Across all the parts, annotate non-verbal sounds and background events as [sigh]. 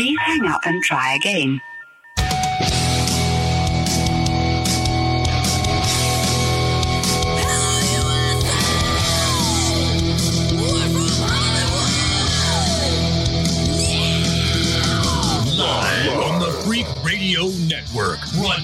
Please hang up and try again. Freak Radio Network,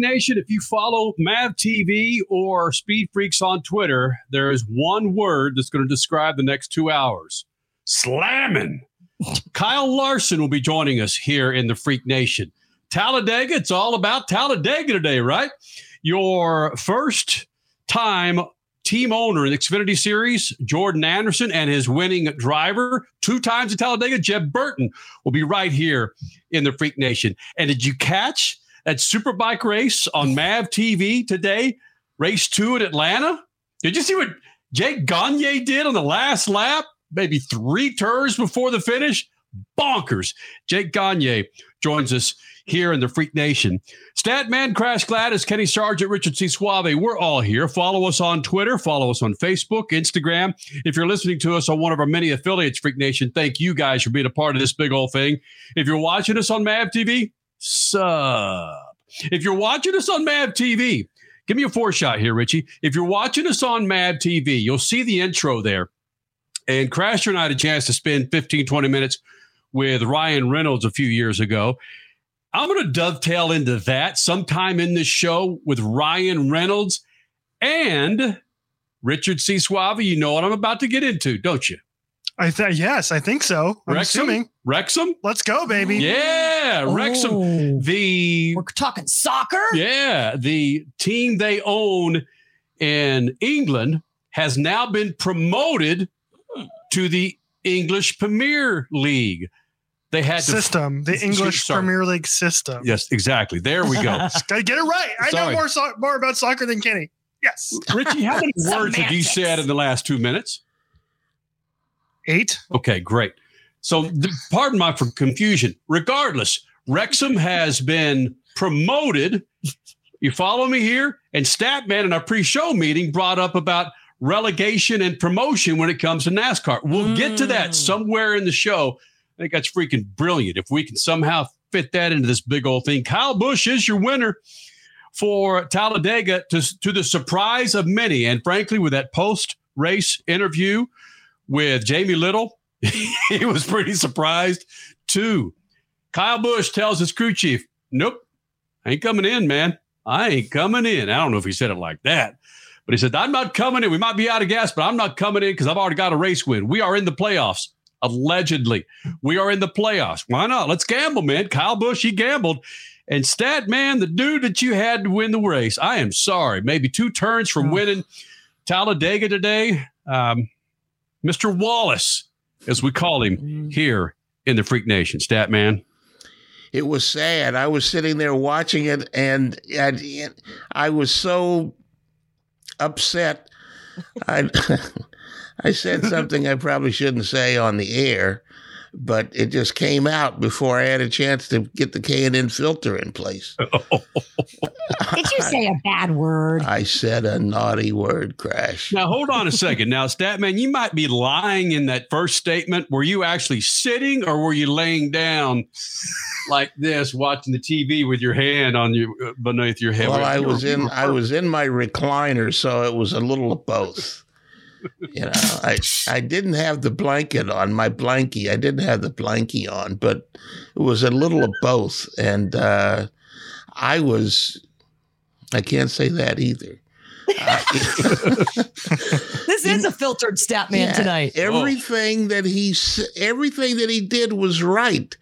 Nation, if you follow Mav TV or Speed Freaks on Twitter, there is one word that's going to describe the next two hours slamming. [laughs] Kyle Larson will be joining us here in the Freak Nation. Talladega, it's all about Talladega today, right? Your first time team owner in the Xfinity Series, Jordan Anderson, and his winning driver, two times at Talladega, Jeb Burton, will be right here in the Freak Nation. And did you catch that Superbike race on oh. Mav TV today? Race two at Atlanta? Did you see what Jake Gagne did on the last lap? Maybe three turns before the finish? Bonkers. Jake Gagne joins us here in the Freak Nation. Statman, Crash Gladys, Kenny Sargent, Richard C. Suave, we're all here. Follow us on Twitter, follow us on Facebook, Instagram. If you're listening to us on one of our many affiliates, Freak Nation, thank you guys for being a part of this big old thing. If you're watching us on Mav TV, sub. If you're watching us on Mav TV, give me a four shot here, Richie. If you're watching us on Mav TV, you'll see the intro there. And Crasher and I had a chance to spend 15, 20 minutes with Ryan Reynolds a few years ago. I'm going to dovetail into that sometime in this show with Ryan Reynolds and Richard C. Suave. You know what I'm about to get into, don't you? I th- yes, I think so. I'm Wrexham? assuming. Wrexham? Let's go, baby. Yeah, Wrexham. Oh. The We're talking soccer? yeah, the team they own in England has now been promoted to the English Premier League. They had to System, the English Sorry. Premier League system. Yes, exactly. There we go. [laughs] Gotta get it right. I Sorry. know more so- more about soccer than Kenny. Yes. Richie, how many [laughs] words have you said in the last two minutes? Eight. Okay, great. So, th- pardon my for confusion. Regardless, Wrexham has been promoted. You follow me here? And Statman in our pre-show meeting brought up about relegation and promotion when it comes to NASCAR. We'll get to that Mm. somewhere in the show. I think that's freaking brilliant. If we can somehow fit that into this big old thing. Kyle Busch is your winner for Talladega to, to the surprise of many. And frankly, with that post race interview with Jamie Little, [laughs] he was pretty surprised too. Kyle Busch tells his crew chief, Nope, ain't coming in, man. I ain't coming in. I don't know if he said it like that, but he said, I'm not coming in. We might be out of gas, but I'm not coming in because I've already got a race win. We are in the playoffs. Allegedly, we are in the playoffs. Why not? Let's gamble, man. Kyle Busch, he gambled. And Stat Man, the dude that you had to win the race, I am sorry. Maybe two turns from Oh. winning Talladega today. Um, Mr. Wallace, as we call him mm. here in the Freak Nation. Stat Man. it was sad. I was sitting there watching it, and I, I was so upset. I [laughs] I said something I probably shouldn't say on the air, but it just came out before I had a chance to get the K and N filter in place. [laughs] Did you say a bad word? I said a naughty word, Crash. Now, hold on a second. Now, Statman, you might be lying in that first statement. Were you actually sitting or were you laying down like this, watching the TV with your hand on your uh, beneath your head? Well, I was in I was in my recliner, so it was a little of both. You know, I I didn't have the blanket on my blankie. I didn't have the blankie on, but it was a little of both, and uh, I was. I can't say that either. [laughs] Uh, [laughs] This is a filtered stat man Yeah, tonight. Everything that he everything that he did was right,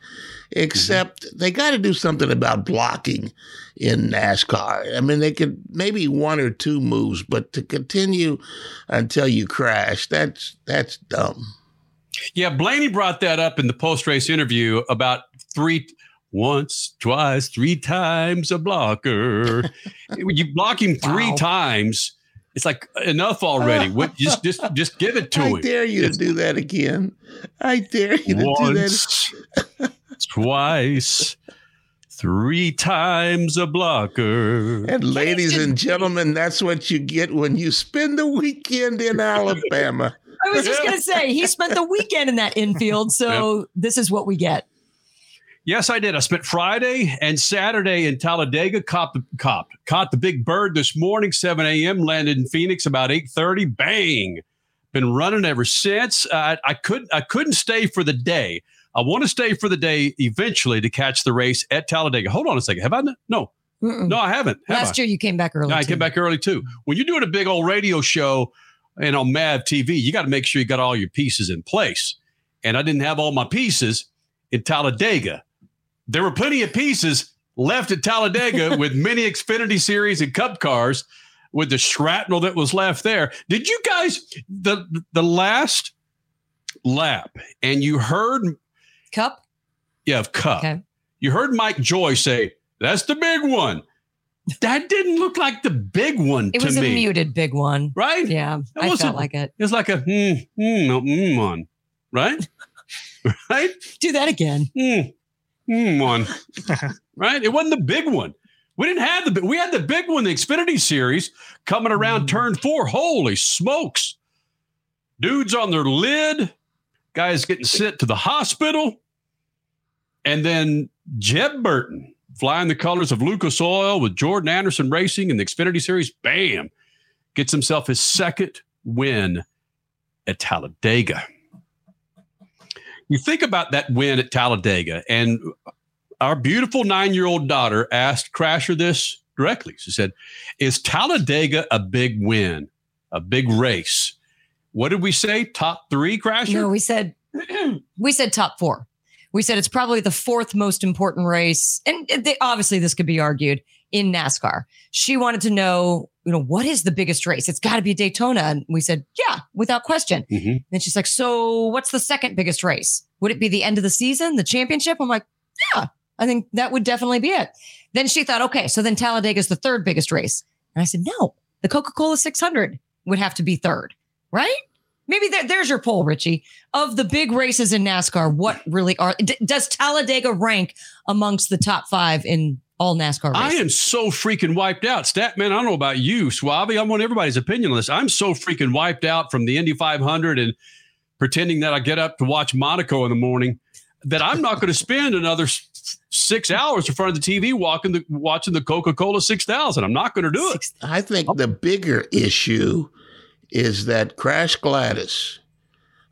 Mm-hmm. except they got to do something about blocking in NASCAR. I mean, they could maybe one or two moves, but to continue until you crash, that's that's dumb. Yeah, Blaney brought that up in the post race interview about three, once, twice, three times a blocker. when [laughs] you block him three Wow. times, it's like enough already. [laughs] What, just, just, just give it to I him. I dare you to do that again. I dare you to do that. [laughs] Once, twice, three times a blocker. And ladies and gentlemen, that's what you get when you spend the weekend in Alabama. [laughs] I was just gonna say he [laughs] spent the weekend in that infield, so this is what we get. Yes, I did. I spent Friday and Saturday in Talladega. Caught the caught, caught the big bird this morning, 7 a.m. Landed in Phoenix about 8:30. Bang! Been running ever since. Uh, I couldn't I couldn't stay for the day. I want to stay for the day eventually to catch the race at Talladega. Hold on a second. Have I? n- No, Mm-mm. no, I haven't. Have Last I? year you came back early. Yeah, I came back early too. When you're doing a big old radio show and on Mav TV, you got to make sure you got all your pieces in place. And I didn't have all my pieces in Talladega. There were plenty of pieces left at Talladega [laughs] with many Xfinity Series and Cup cars with the shrapnel that was left there. Did you guys the the last lap and you heard Cup. yeah of Cup Okay. you heard Mike Joy say that's the big one. That didn't look like the big one It to me. It was a muted big one. right? Yeah, It I felt like it. It's like a mm, mm, no, mm one, right? [laughs] right? Do that again. Mm, mm one, [laughs] right? It wasn't the big one. We didn't have the. We had the big one, the Xfinity Series, coming around Mm. turn four. Holy smokes! Dudes on their lid, guys getting sent to the hospital, and then Jeb Burton flying the colors of Lucas Oil with Jordan Anderson Racing in the Xfinity Series. Bam! Gets himself his second win at Talladega. You think about that win at Talladega, and our beautiful nine year old daughter asked Crasher this directly. She said, Is Talladega a big win, a big race? What did we say? Top three, Crasher? No, we said [clears throat] we said top four. We said it's probably the fourth most important race, and they, obviously this could be argued in NASCAR. She wanted to know, you know, what is the biggest race? It's got to be Daytona, and we said, yeah, without question. Mhm. Then she's like, so what's the second biggest race? Would it be the end of the season, the championship? I'm like, yeah, I think that would definitely be it. Then she thought, okay, so then Talladega is the third biggest race, and I said, no, the Coca Cola 600 would have to be third, right? Maybe there, there's your poll, Richie. Of the big races in NASCAR, what really are? D- does Talladega rank amongst the top five in all NASCAR I am so freaking wiped out. Stat man, I don't know about you, Suave. I'm want everybody's opinion on this. I'm so freaking wiped out from the Indy 500 and pretending that I get up to watch Monaco in the morning that I'm not going to spend another six hours in front of the TV walking the, watching the Coca Cola 6000. I'm not going to do it. I think the bigger issue is that Crash Gladys,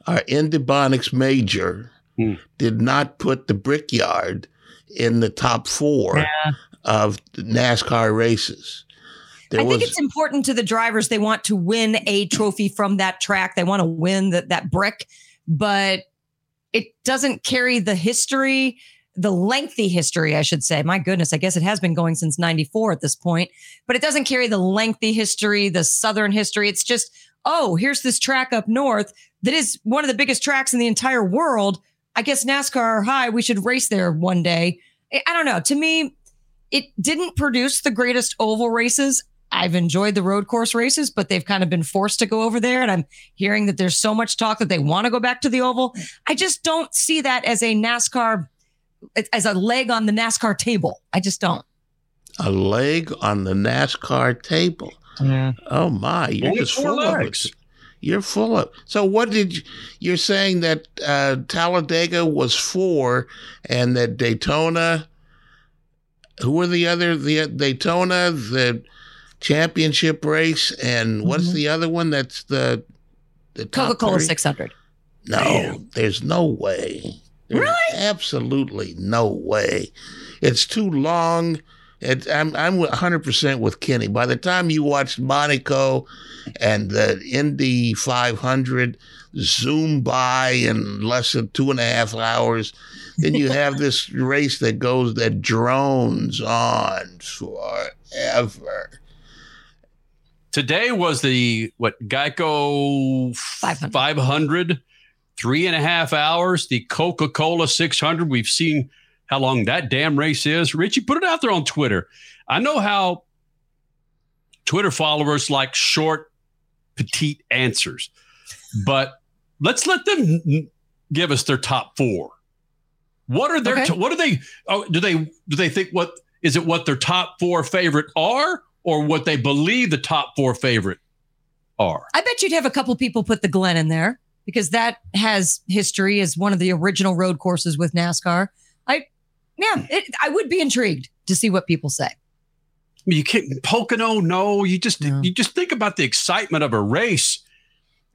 our Endebonics major, Hmm. did not put the Brickyard in the top four of NASCAR races. There I was think it's important to the drivers. They want to win a trophy from that track. They want to win that that brick, but it doesn't carry the history, the lengthy history, I should say. My goodness, I guess it has been going since 94 at this point, but it doesn't carry the lengthy history, the Southern history. It's just, oh, here's this track up north that is one of the biggest tracks in the entire world. I guess NASCAR, hi, we should race there one day. I I don't know. To me, it didn't produce the greatest oval races. I've enjoyed the road course races, but they've kind of been forced to go over there. And I'm hearing that there's so much talk that they want to go back to the oval. I just don't see that as a NASCAR, as a leg on the NASCAR table. I just don't. a leg on the NASCAR table. Oh my, you're Only just four full of it. You're full of. So what did you, you're saying that uh, Talladega was four, and that Daytona. Who were the other? The Daytona, the championship race, and what's Mhm. the other one? That's the the Coca Cola 600. No, there's no way. There's Really? Absolutely no way. It's too long. It, I'm I'm 100 percent with Kenny. By the time you watch Monaco and the Indy 500 zoom by in less than two and a half hours, then you have [laughs] this race that goes that drones on forever. Today was the what Geico 500. 500, three and a half hours. The Coca Cola 600. We've seen how long that damn race is. Richie, put it out there on Twitter. I know how Twitter followers like short, petite answers, but let's let them give us their top four. What are their? Okay. what are they? Oh, do they do they think what is it? What their top four favorite are, or what they believe the top four favorite are? I bet you'd have a couple people put the Glen in there because that has history as one of the original road courses with NASCAR. I, yeah, it, I would be intrigued to see what people say. You can't Pocono. No, you just No. you just think about the excitement of a race,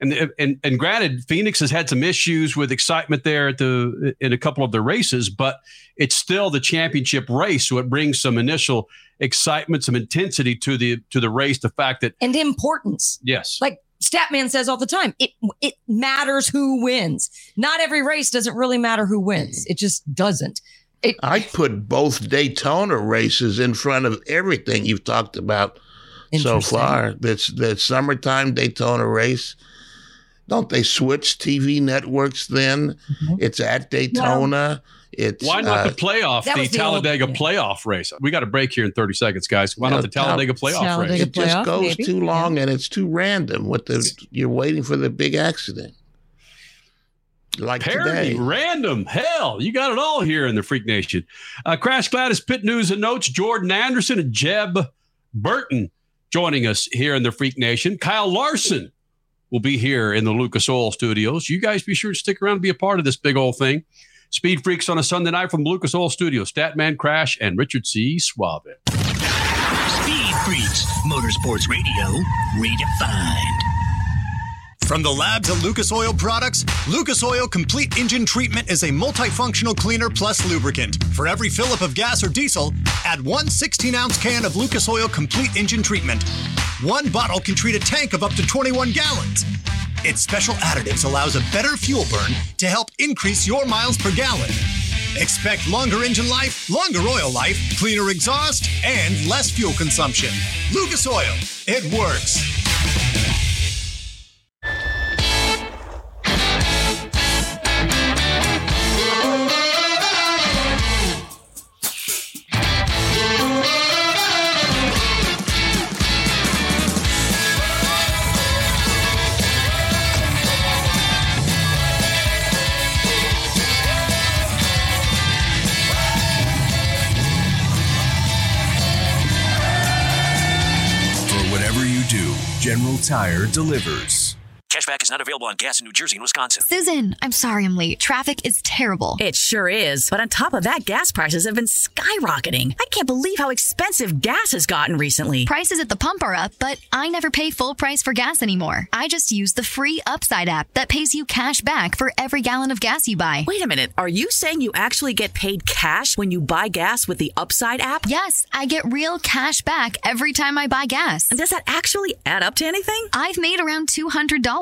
and and and granted, Phoenix has had some issues with excitement there at the in a couple of the races, but it's still the championship race, so it brings some initial excitement, some intensity to the to the race. The fact that And importance. yes, Like Statman says all the time, it it matters who wins. Not every race doesn't really matter who wins. It just doesn't. It, I put both Daytona races in front of everything you've talked about so far. That's the summertime Daytona race. Don't they switch TV networks then? Mhm. It's at Daytona. it's why not uh, the playoff, that the was the old- Talladega yeah. playoff race? We got a break here in thirty seconds, guys. Why You not know, the Talladega playoff Talladega- race? it just playoff, goes maybe. too long and it's too random. What the you're waiting for the big accident. Like Parody, today. random, hell, you got it all here in the Freak Nation. Uh, Crash Gladys, Pit News and Notes, Jordan Anderson and Jeb Burton joining us here in the Freak Nation. Kyle Larson will be here in the Lucas Oil Studios. You guys be sure to stick around and be a part of this big old thing. Speed Freaks on a Sunday night from Lucas Oil Studios. Statman Crash and Richard C. Suave. Speed Freaks, Motorsports Radio, redefined. From the lab to Lucas Oil Products, Lucas Oil Complete Engine Treatment is a multifunctional cleaner plus lubricant. For every fill up of gas or diesel, add one 16 ounce can of Lucas Oil Complete Engine Treatment. One bottle can treat a tank of up to 21 gallons. Its special additives allows a better fuel burn to help increase your miles per gallon. Expect longer engine life, longer oil life, cleaner exhaust, and less fuel consumption. Lucas Oil, it works. Tire delivers. Cashback is not available on gas in New Jersey and Wisconsin. Susan, I'm sorry I'm late. Traffic is terrible. It sure is. But on top of that, gas prices have been skyrocketing. I can't believe how expensive gas has gotten recently. Prices at the pump are up, but I never pay full price for gas anymore. I just use the free Upside app that pays you cash back for every gallon of gas you buy. Wait a minute. Are you saying you actually get paid cash when you buy gas with the Upside app? Yes, I get real cash back every time I buy gas. And does that actually add up to anything? I've made around $200.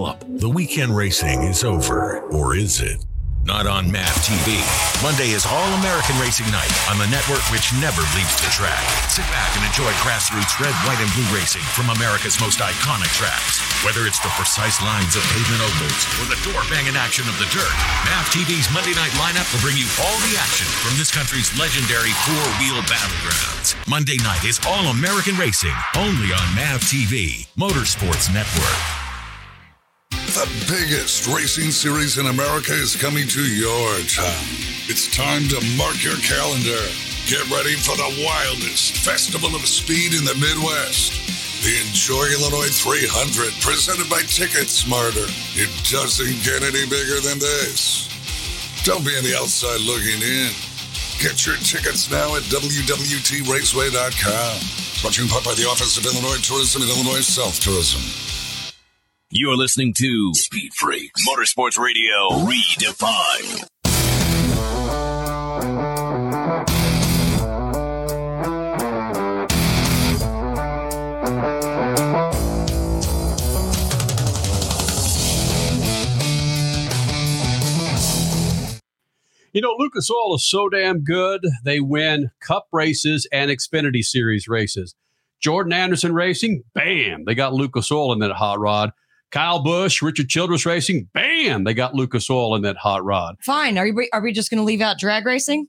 up. The weekend racing is over, or is it? Not on MAV TV. Monday is All American Racing Night on the network which never leaves the track. Sit back and enjoy grassroots red, white, and blue racing from America's most iconic tracks. Whether it's the precise lines of pavement ovals or the door banging action of the dirt, MAV TV's Monday night lineup will bring you all the action from this country's legendary four wheel battlegrounds. Monday night is All American Racing, only on MAV TV, Motorsports Network. The biggest racing series in America is coming to your town. It's time to mark your calendar. Get ready for the wildest festival of speed in the Midwest. The Enjoy Illinois 300, presented by Ticket Smarter. It doesn't get any bigger than this. Don't be on the outside looking in. Get your tickets now at WWTRaceway.com. Brought to you in part by the Office of Illinois Tourism and Illinois South Tourism. You're listening to Speed Freaks Motorsports Radio Redefined. You know, Lucas Oil is so damn good. They win cup races and Xfinity Series races. Jordan Anderson Racing, bam, they got Lucas Oil in that hot rod. Kyle Busch, Richard Childress Racing, bam, they got Lucas Oil in that hot rod. Fine. Are we, are we just going to leave out drag racing?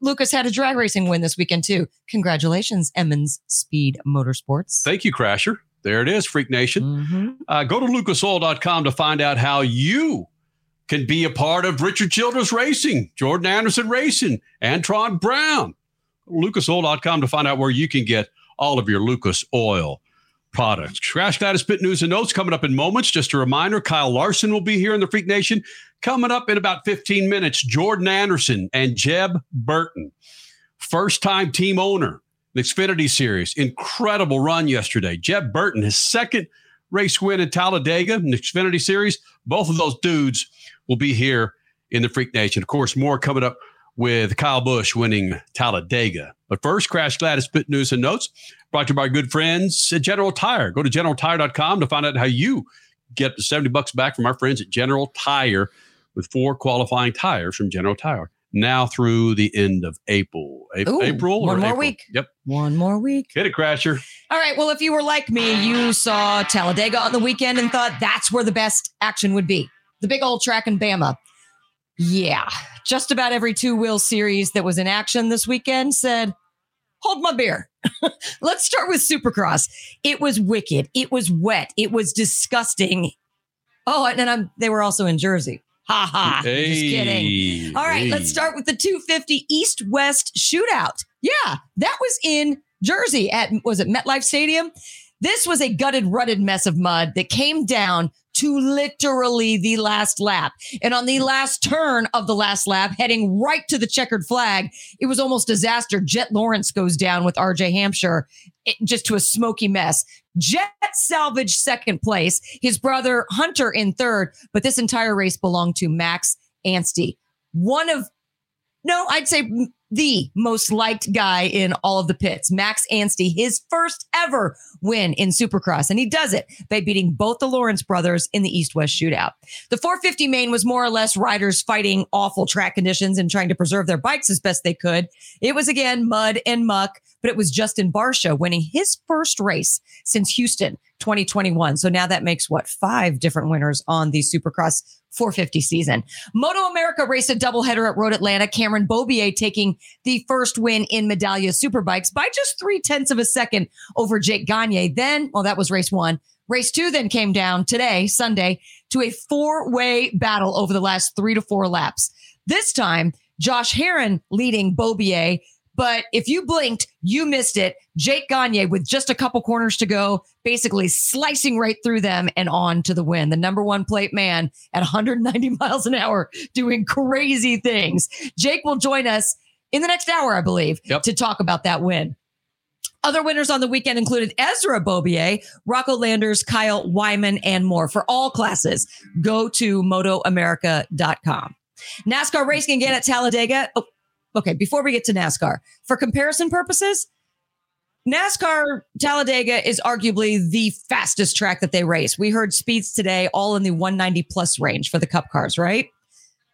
Lucas had a drag racing win this weekend too. Congratulations, Emmons Speed Motorsports. Thank you, Crasher. There it is, Freak Nation. Mm-hmm. Uh, go to lucasoil.com to find out how you can be a part of Richard Childress Racing, Jordan Anderson Racing, Antron Brown. Lucasoil.com to find out where you can get all of your Lucas Oil products. Crash Gladys Spit News and Notes coming up in moments. Just a reminder Kyle Larson will be here in the Freak Nation. Coming up in about 15 minutes, Jordan Anderson and Jeb Burton, first time team owner, the Xfinity Series. Incredible run yesterday. Jeb Burton, his second race win in Talladega in the Xfinity Series. Both of those dudes will be here in the Freak Nation. Of course, more coming up with Kyle Busch winning Talladega. But first, Crash Gladys Spit News and Notes brought to you by our good friends at General Tire. Go to generaltire.com to find out how you get the 70 bucks back from our friends at General Tire with four qualifying tires from General Tire. Now through the end of April. A- Ooh, April or one more April? week. Yep. One more week. Hit it, Crasher. All right. Well, if you were like me, you saw Talladega on the weekend and thought that's where the best action would be. The big old track in Bama. Yeah. Just about every two wheel series that was in action this weekend said, hold my beer. [laughs] Let's start with Supercross. It was wicked. It was wet. It was disgusting. Oh, and then I'm, they were also in Jersey. Ha ha. Just kidding. All right, let's start with the 250 East West shootout. Yeah, that was in Jersey at was it MetLife Stadium? This was a gutted, rutted mess of mud that came down to literally the last lap. And on the last turn of the last lap, heading right to the checkered flag, it was almost disaster. Jet Lawrence goes down with RJ Hampshire it, just to a smoky mess. Jet salvaged second place, his brother Hunter in third, but this entire race belonged to Max Anstie. One of no, I'd say the most liked guy in all of the pits. Max Anstie, his first ever win in Supercross. And he does it by beating both the Lawrence brothers in the East West shootout. The 450 main was more or less riders fighting awful track conditions and trying to preserve their bikes as best they could. It was again mud and muck, but it was Justin Barcia winning his first race since Houston 2021. So now that makes what five different winners on the Supercross 450 season. Moto America raced a doubleheader at Road Atlanta. Cameron Beaubier taking the first win in Medallia Superbikes by just three tenths of a second over Jake Gagne. Then, well, that was race one. Race two then came down today, Sunday, to a four way battle over the last three to four laps. This time, Josh Herrin leading Beaubier. But if you blinked, you missed it. Jake Gagne with just a couple corners to go, basically slicing right through them and on to the win. The number one plate man at 190 [laughs] miles an hour doing crazy things. Jake will join us in the next hour, I believe, to talk about that win. Other winners on the weekend included Ezra Bobier, Rocco Landers, Kyle Wyman, and more. For all classes, go to motoamerica.com. NASCAR racing again at Talladega. Oh, okay, before we get to NASCAR, for comparison purposes, NASCAR Talladega is arguably the fastest track that they race. We heard speeds today all in the 190 plus range for the cup cars, right?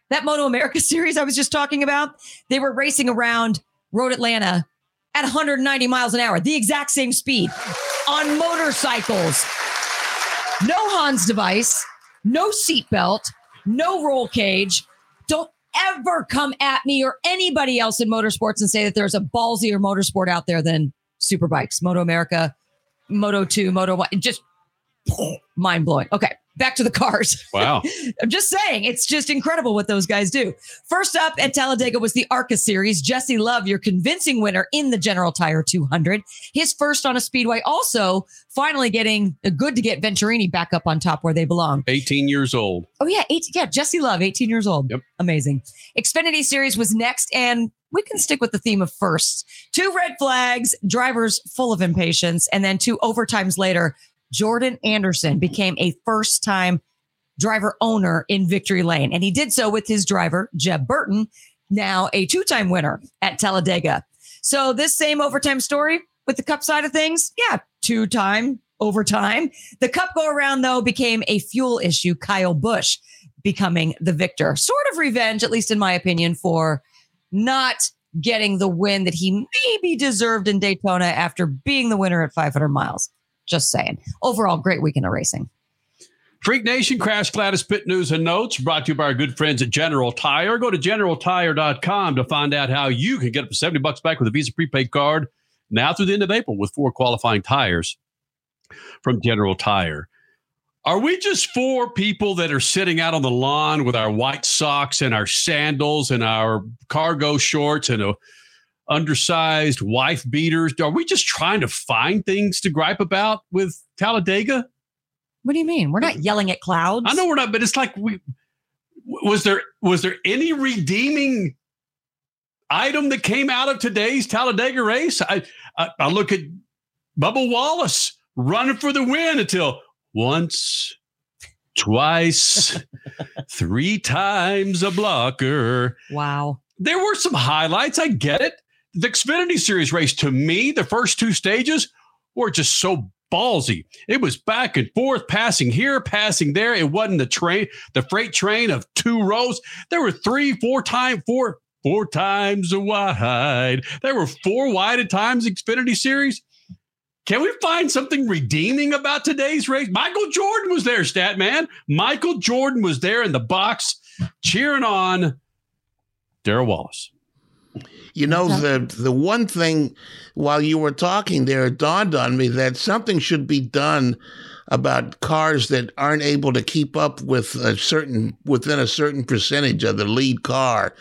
That Moto America [laughs] series I was just talking about, they were racing around Road Atlanta at 190 miles an hour, the exact same speed on motorcycles. No Hans device, no seatbelt, no roll cage. Ever come at me or anybody else in motorsports and say that there's a ballsier motorsport out there than Superbikes, Moto America, Moto 2, Moto 1. Just [sniffs] mind blowing. Okay, back to the cars. [laughs] Wow. I'm just saying, it's just incredible what those guys do. First up at Talladega was the ARCA Series. Jesse Love, your convincing winner in the General Tire 200. His first on a speedway, also finally getting good to get Venturini back up on top where they belong. 18 years old. Oh yeah, eight, yeah, Jesse Love, 18 years old. Yep. Amazing. Xfinity Series was next, and we can stick with the theme of firsts. Two red flags, drivers full of impatience, and then two overtimes later, Jordan Anderson became a first time driver owner in Victory Lane. And he did so with his driver, Jeb Burton, now a two time winner at Talladega. So, this same overtime story with the cup side of things, yeah, two time overtime. The cup go around, though, became a fuel issue. Kyle Busch becoming the victor. Sort of revenge, at least in my opinion, for not getting the win that he maybe deserved in Daytona after being the winner at 500 miles. Just saying. Overall, great weekend of racing. Freak Nation Crash Gladys Pit News and Notes brought to you by our good friends at General Tire. Go to generaltire.com to find out how you can get up to 70 bucks back with a Visa prepaid card now through the end of April with four qualifying tires from General Tire. Are we just four people that are sitting out on the lawn with our white socks and our sandals and our cargo shorts and a undersized wife beaters? Are we just trying to find things to gripe about with Talladega? What do you mean? We're not uh, yelling at clouds. I know we're not, but it's like we was there was there any redeeming item that came out of today's Talladega race? I I, I look at Bubba Wallace running for the win until once, twice, [laughs] three times a blocker. Wow. There were some highlights. I get it. The Xfinity Series race, to me, the first two stages were just so ballsy. It was back and forth, passing here, passing there. It wasn't the train, the freight train of two rows. There were three, four time, four, four times wide. There were four wide at times Xfinity Series. Can we find something redeeming about today's race? Michael Jordan was there, stat man. Michael Jordan was there in the box cheering on Darrell Wallace. You know, the the one thing while you were talking there, it dawned on me that something should be done about cars that aren't able to keep up with a certain within a certain percentage of the lead car.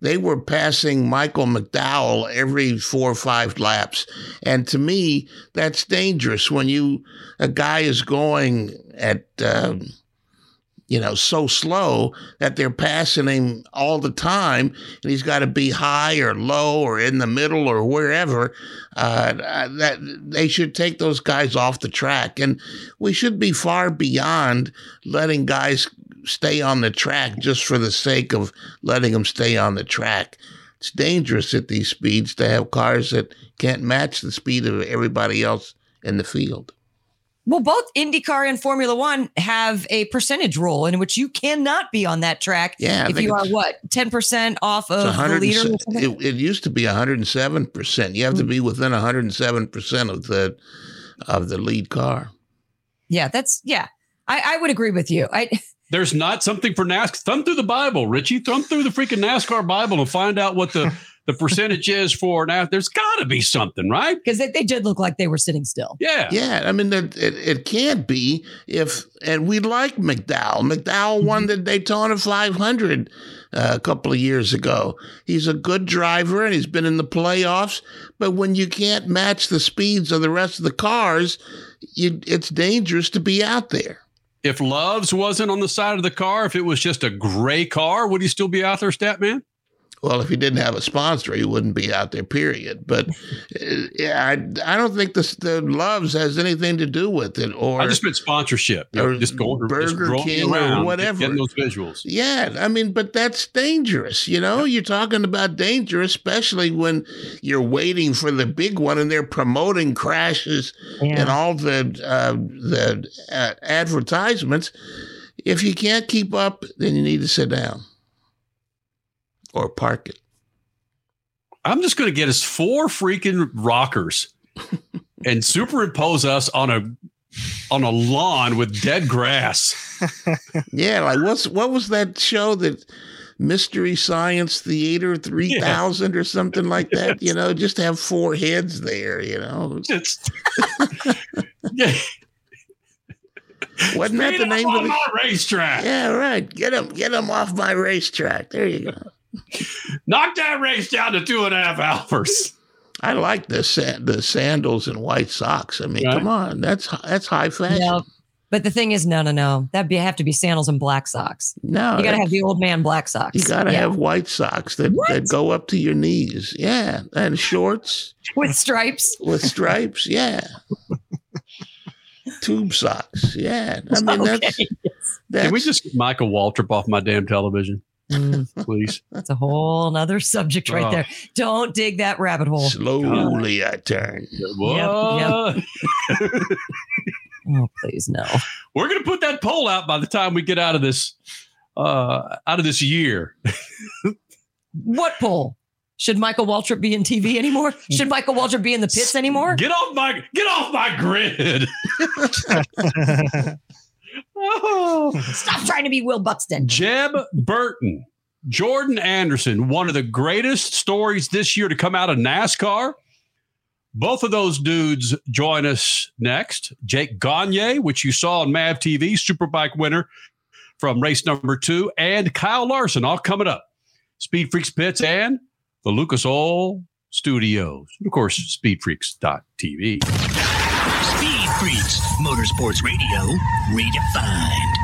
They were passing Michael McDowell every four or five laps, and to me, that's dangerous when you a guy is going at. Um, you know, so slow that they're passing him all the time, and he's got to be high or low or in the middle or wherever. Uh, that they should take those guys off the track, and we should be far beyond letting guys stay on the track just for the sake of letting them stay on the track. It's dangerous at these speeds to have cars that can't match the speed of everybody else in the field. Well, both IndyCar and Formula One have a percentage rule in which you cannot be on that track Yeah, I if you are what ten percent off of the 100 leader. or it, it used to be 107%. You have to hmm. be within 107% of the of the lead car. yeah, that's yeah. I, I would agree with you. I [laughs] There's not something for NASCAR. Thumb through the Bible, Richie. Thumb through the freaking NASCAR Bible and find out what the, the percentage is for now. There's got to be something, right? Because they, they did look like they were sitting still. Yeah. Yeah, I mean it, it, it can't be if and we like McDowell. McDowell won the Daytona 500 uh, a couple of years ago. He's a good driver and he's been in the playoffs, but when you can't match the speeds of the rest of the cars, you, it's dangerous to be out there. If Loves wasn't on the side of the car, if it was just a gray car, would he still be out there, stat man? Well, if he didn't have a sponsor, he wouldn't be out there. Period. But uh, yeah, I, I don't think this, the loves has anything to do with it. Or I just meant sponsorship. Or just going Burger rolling King or whatever. getting those visuals. Yeah, I mean, but that's dangerous. You know, you're talking about danger, especially when you're waiting for the big one and they're promoting crashes and all the uh, the uh, advertisements. If you can't keep up, then you need to sit down or park it. I'm just going to get us four freaking rockers [laughs] and superimpose us on a on a lawn with dead grass. [laughs] Yeah, like what's what was that show that Mystery Science Theater three thousand or something like that? You know, just have four heads there. You know, Just [laughs] yeah. wasn't that the name of the racetrack? Yeah, right. Get them, get them off my racetrack. There you go. [laughs] Knock that race down to two and a half hours. I like the sa- the sandals and white socks. I mean, Right. come on, that's that's high fashion. No, but the thing is, no, no, no. That'd be have to be sandals and black socks. No, you got to have the old man black socks. You got to Yeah. have white socks that, that go up to your knees. Yeah, and shorts [laughs] with stripes. with stripes. Yeah, [laughs] tube socks. Yeah, I mean that's that's Can we just get Michael Waltrip off my damn television, [laughs] please? That's a whole nother subject right Oh. there. Don't dig that rabbit hole. slowly I turn. What? Oh, please no. We're going to put that poll out by the time we get out of this uh, out of this year. What poll? Should Michael Waltrip be in TV anymore? Should Michael Waltrip be in the pits anymore? Get off my get off my grid. [laughs] [laughs] oh. Stop trying to be Will Buxton. Jeb Burton, Jordan Anderson, one of the greatest stories this year to come out of NASCAR. Both of those dudes join us next. Jake Gagne, which you saw on MAV TV, Superbike winner from race number two, and Kyle Larson, all coming up. Speed Freaks Pits and the Lucas Oil Studios. And of course, speedfreaks.tv. Freaks, Motorsports Radio, redefined.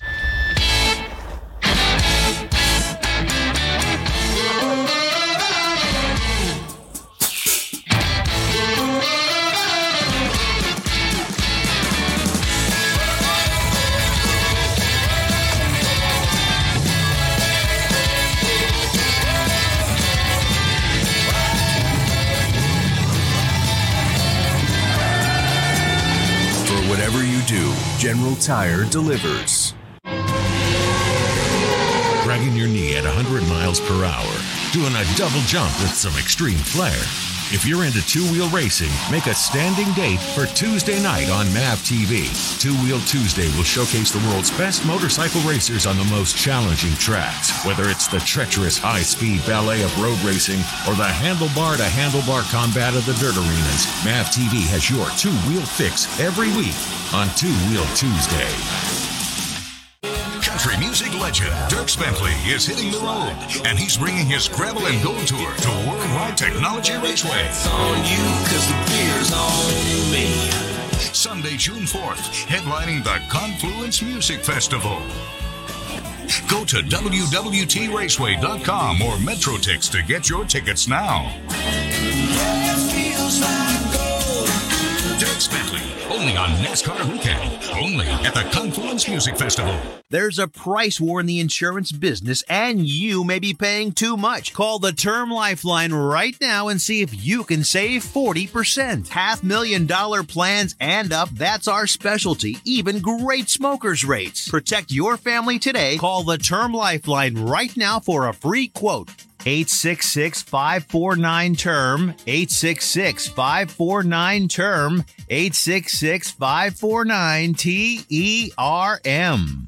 General Tire delivers. Dragging your knee at 100 miles per hour, doing a double jump with some extreme flair. If you're into two wheel racing, make a standing date for Tuesday night on MAV TV. Two Wheel Tuesday will showcase the world's best motorcycle racers on the most challenging tracks. Whether it's the treacherous high speed ballet of road racing or the handlebar to handlebar combat of the dirt arenas, MAV TV has your two wheel fix every week on Two Wheel Tuesday. Country music legend Dierks Bentley is hitting the road, and he's bringing his Gravel and Gold Tour to Worldwide Technology Raceway. It's on you, cause the beer's on me. Sunday, June 4th, headlining the Confluence Music Festival. Go to WWTRaceway.com or Metrotix to get your tickets now. Dierks Bentley, only on NASCAR Weekend, only at the Confluence Music Festival. There's a price war in the insurance business, and you may be paying too much. Call the Term Lifeline right now and see if you can save 40%. Half million dollar plans and up, that's our specialty. Even great smokers' rates. Protect your family today. Call the Term Lifeline right now for a free quote. 866 549 term 866 549 term 866 549 T E R M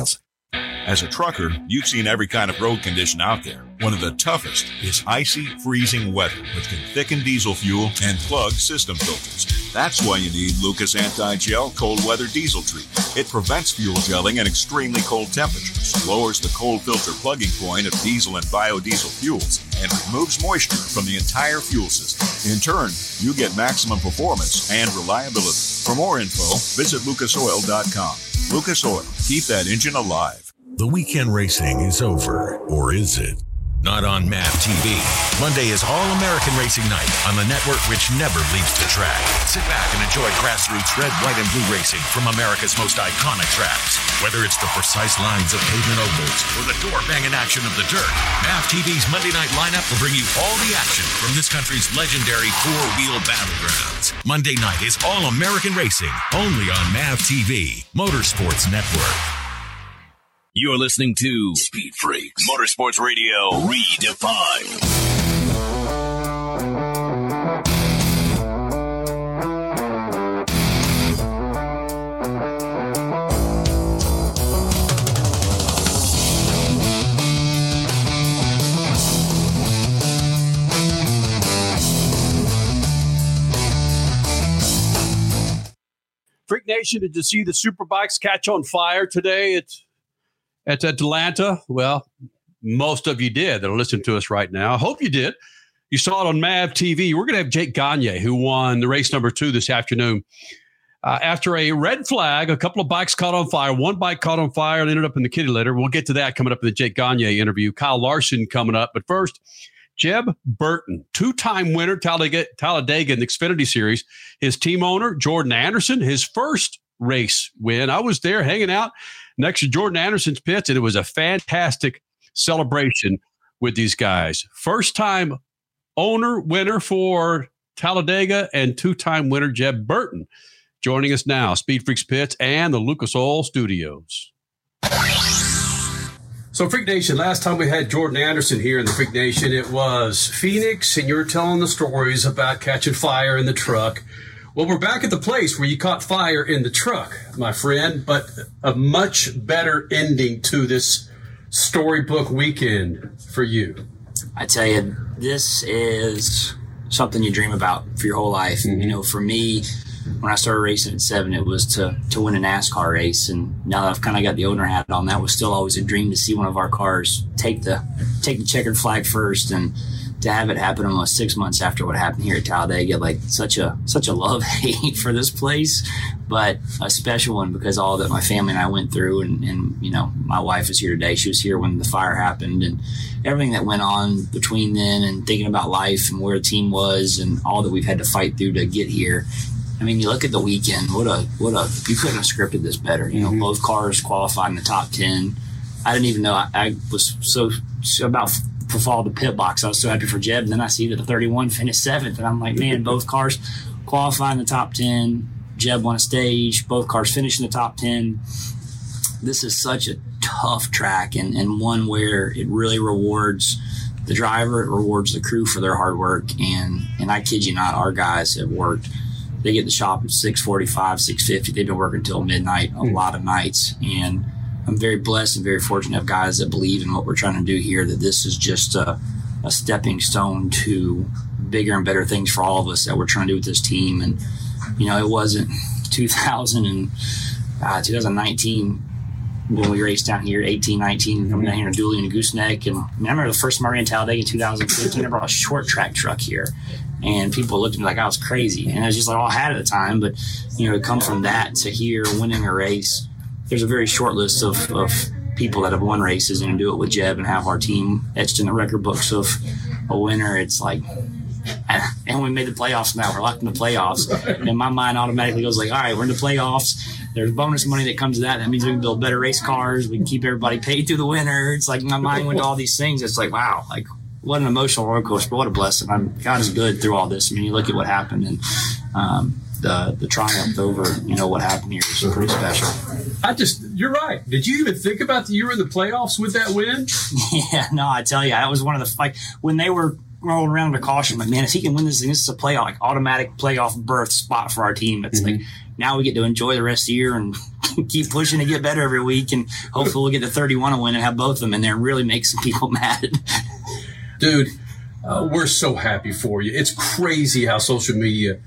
As a trucker, you've seen every kind of road condition out there. One of the toughest is icy, freezing weather, which can thicken diesel fuel and plug system filters. That's why you need Lucas Anti-Gel Cold Weather Diesel Treatment. It prevents fuel gelling at extremely cold temperatures, lowers the cold filter plugging point of diesel and biodiesel fuels, and removes moisture from the entire fuel system. In turn, you get maximum performance and reliability. For more info, visit lucasoil.com. Lucas Oil, keep that engine alive. The weekend racing is over, or is it? Not on MAV TV. Monday is All American Racing Night on the network which never leaves the track. Sit back and enjoy grassroots red, white, and blue racing from America's most iconic tracks. Whether it's the precise lines of pavement ovals or the door banging action of the dirt, MAV TV's Monday night lineup will bring you all the action from this country's legendary four wheel battlegrounds. Monday night is All American Racing, only on MAV TV, Motorsports Network. You're listening to Speed Freaks Motorsports Radio Redefined. Freak Nation, did you see the Superbikes catch on fire today? It's at Atlanta? Well, most of you did that are listening to us right now. I hope you did. You saw it on MAV TV. We're going to have Jake Gagne, who won the race number two this afternoon. Uh, after a red flag, a couple of bikes caught on fire. One bike caught on fire and ended up in the kitty litter. We'll get to that coming up in the Jake Gagne interview. Kyle Larson coming up. But first, Jeb Burton, two time winner, Talladega, Talladega in the Xfinity Series. His team owner, Jordan Anderson, his first race win. I was there hanging out next to Jordan Anderson's pits, and it was a fantastic celebration with these guys. First time owner, winner for Talladega, and two time winner, Jeb Burton. Joining us now, Speed Freaks Pits and the Lucas Oil Studios. So, Freak Nation, last time we had Jordan Anderson here in the Freak Nation, it was Phoenix, and you were telling the stories about catching fire in the truck. Well, we're back at the place where you caught fire in the truck, my friend, but a much better ending to this storybook weekend for you. I tell you, this is something you dream about for your whole life. You mm-hmm. know, for me, when I started racing at seven, it was to to win a NASCAR race, and now that I've kind of got the owner hat on, that was still always a dream to see one of our cars take the take the checkered flag first, and to have it happen almost six months after what happened here at Talladega, like such a such a love [laughs] hate for this place, but a special one because all that my family and I went through, and, and you know my wife is here today. She was here when the fire happened, and everything that went on between then, and thinking about life and where the team was, and all that we've had to fight through to get here. I mean, you look at the weekend. What a what a you couldn't have scripted this better. You know, mm-hmm. both cars qualified in the top ten. I didn't even know. I, I was so, so about fall the pit box. I was so happy for Jeb. And then I see that the 31 finished seventh, and I'm like, man, both cars qualify in the top 10. Jeb won a stage. Both cars finished in the top 10. This is such a tough track and, and one where it really rewards the driver, it rewards the crew for their hard work. And and I kid you not, our guys have worked. They get the shop at 645, 650. They've been working until midnight a hmm. lot of nights. And I'm very blessed and very fortunate to have guys that believe in what we're trying to do here, that this is just a, a stepping stone to bigger and better things for all of us that we're trying to do with this team. And, you know, it wasn't [laughs] 2000 and uh, 2019 when we raced down here, 18, 19, coming down here in dually and Gooseneck. And I, mean, I remember the first time I Talladega in 2015, I brought a short track truck here. And people looked at me like I was crazy. And I was just like, all I had at the time. But, you know, to come from that to here winning a race, there's a very short list of, of people that have won races and do it with Jeb and have our team etched in the record books of a winner. It's like, [laughs] and we made the playoffs now. We're locked in the playoffs. And my mind automatically goes like, all right, we're in the playoffs. There's bonus money that comes to that. That means we can build better race cars. We can keep everybody paid through the winter. It's like my mind went to all these things. It's like, wow, like what an emotional roller coaster. But what a blessing. I'm, God is good through all this. I mean, you look at what happened and, um, the, the triumph over, you know, what happened here is pretty special. I just, you're right. Did you even think about the you were in the playoffs with that win? [laughs] Yeah, no, I tell you, that was one of the like when they were rolling around the caution. Like, man, if he can win this thing, this is a playoff, like automatic playoff berth spot for our team. It's like now we get to enjoy the rest of the year and [laughs] keep pushing to get better every week, and hopefully we'll get the 31 to win and have both of them in there and really make some people [laughs] mad. Dude, uh, we're so happy for you. It's crazy how social media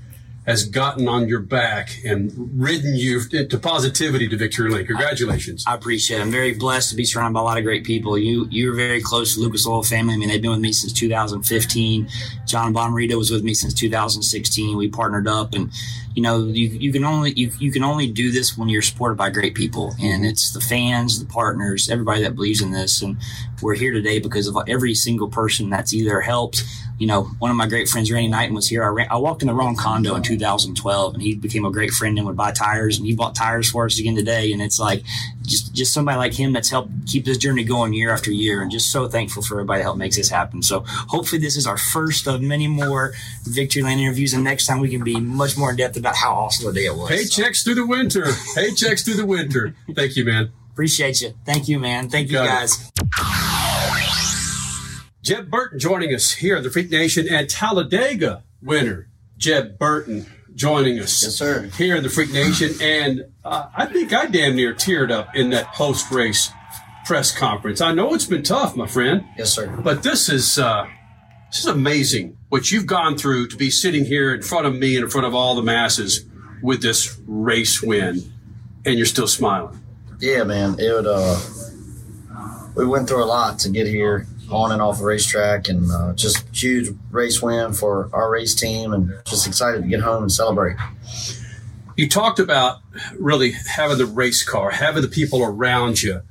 has gotten on your back and ridden you to positivity to victory lane. Congratulations. I appreciate it. I'm very blessed to be surrounded by a lot of great people. You you're very close to Lucas Oil family. I mean, they've been with me since 2015. John Bommarito was with me since 2016. We partnered up and you know, you, you can only you, you can only do this when you're supported by great people, and it's the fans, the partners, everybody that believes in this. And we're here today because of every single person that's either helped. You know, one of my great friends, Randy Knighton, was here. I, ran, I walked in the wrong condo in 2012, and he became a great friend and would buy tires, and he bought tires for us again today. And it's like just just somebody like him that's helped keep this journey going year after year, and just so thankful for everybody that helped makes this happen. So hopefully, this is our first of many more Victory Lane interviews, and next time we can be much more in depth about how awesome the day it was. Paychecks through the winter. Paychecks through the winter. Thank you, man. Appreciate you. Thank you, man. Thank you, guys. it. Jeb Burton joining us here at the Freak Nation and Talladega winner, Jeb Burton joining us. Yes, sir. Here in the Freak Nation. And uh, I think I damn near teared up in that post race press conference. I know it's been tough, my friend. Yes, sir. But this is uh, this is amazing what you've gone through to be sitting here in front of me and in front of all the masses with this race win, and you're still smiling. Yeah, man. It would. Uh, we went through a lot to get here, on and off the racetrack, and uh, just huge race win for our race team, and just excited to get home and celebrate. You talked about really having the race car, having the people around you.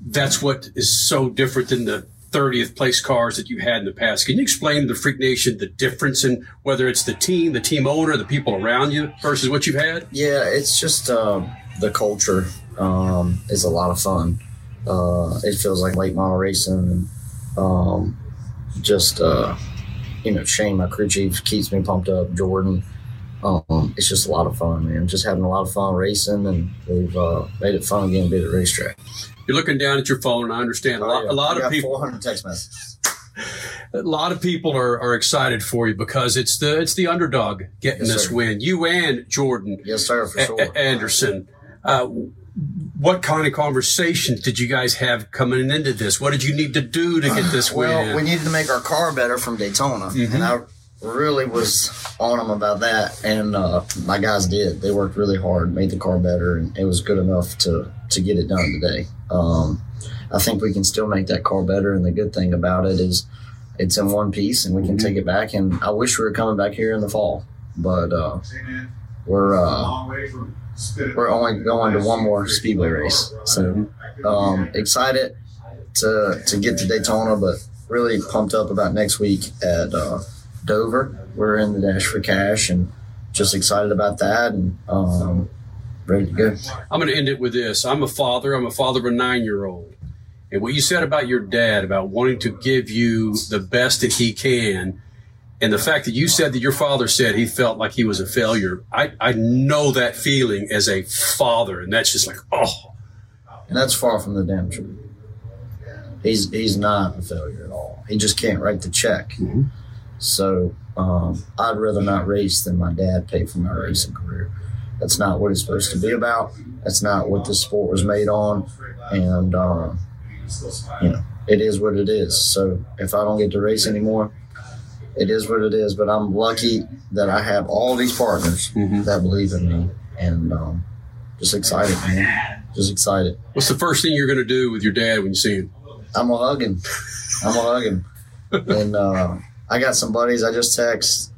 That's what is so different than the 30th place cars that you had in the past. Can you explain to the Freak Nation the difference in whether it's the team, the team owner, the people around you versus what you've had? Yeah, it's just uh, the culture um, is a lot of fun. Uh, it feels like late model racing. Um, just, uh, you know, Shane, my crew chief, keeps me pumped up. Jordan. Um, it's just a lot of fun, man. Just having a lot of fun racing, and we've uh, made it fun getting bit at the racetrack. You're looking down at your phone, I understand a lot, a lot of people. 400 text messages. [laughs] a lot of people are, are excited for you because it's the it's the underdog getting Yes, this sir. win. You and Jordan, yes, sir, for sure. A- Anderson. Uh, what kind of conversations did you guys have coming into this? What did you need to do to get this Well, win? we needed to make our car better from Daytona, Mhm. and I really was on them about that. And uh, my guys did; they worked really hard, made the car better, and it was good enough to to get it done today. Um, I think we can still make that car better, and the good thing about it is it's in one piece, and we can take it back. And I wish we were coming back here in the fall, but uh, we're uh, we're only going to one more speedway race, so um, excited to to get to Daytona, but really pumped up about next week at uh, Dover. We're in the dash for cash, and just excited about that, and um, ready to go. I'm going to end it with this. I'm a father. I'm a father of a nine year old. And what you said about your dad, about wanting to give you the best that he can, and the fact that you said that your father said he felt like he was a failure, I, I know that feeling as a father. And that's just like, oh, and that's far from the damn truth. He's he's not a failure at all. He just can't write the check. So um, I'd rather not race than my dad pay for my racing career. That's not what it's supposed to be about. That's not what this sport was made on. And um, you know, it is what it is. So if I don't get to race anymore, it is what it is. But I'm lucky that I have all these partners that believe in me, and um, just excited, man. Just excited. what's the first thing you're going to do with your dad when you see him? I'm gonna hug him. I'm gonna hug him. And uh, I got some buddies. I just text.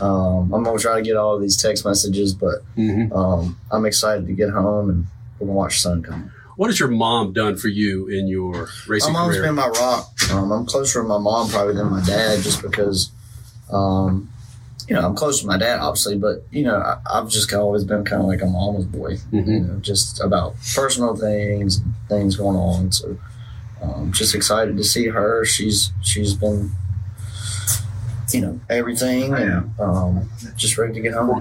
Um, I'm gonna try to get all of these text messages, but um, I'm excited to get home and we're gonna watch the sun come. What has your mom done for you in your racing my mom's career? been my rock. Um, I'm closer to my mom probably than my dad, just because, um, you know, I'm close to my dad, obviously, but you know, I, I've just always been kind of like a mama's boy. You know, just about personal things, things going on. So, um, just excited to see her. She's she's been, you know, everything, and um, just ready to get home. I'm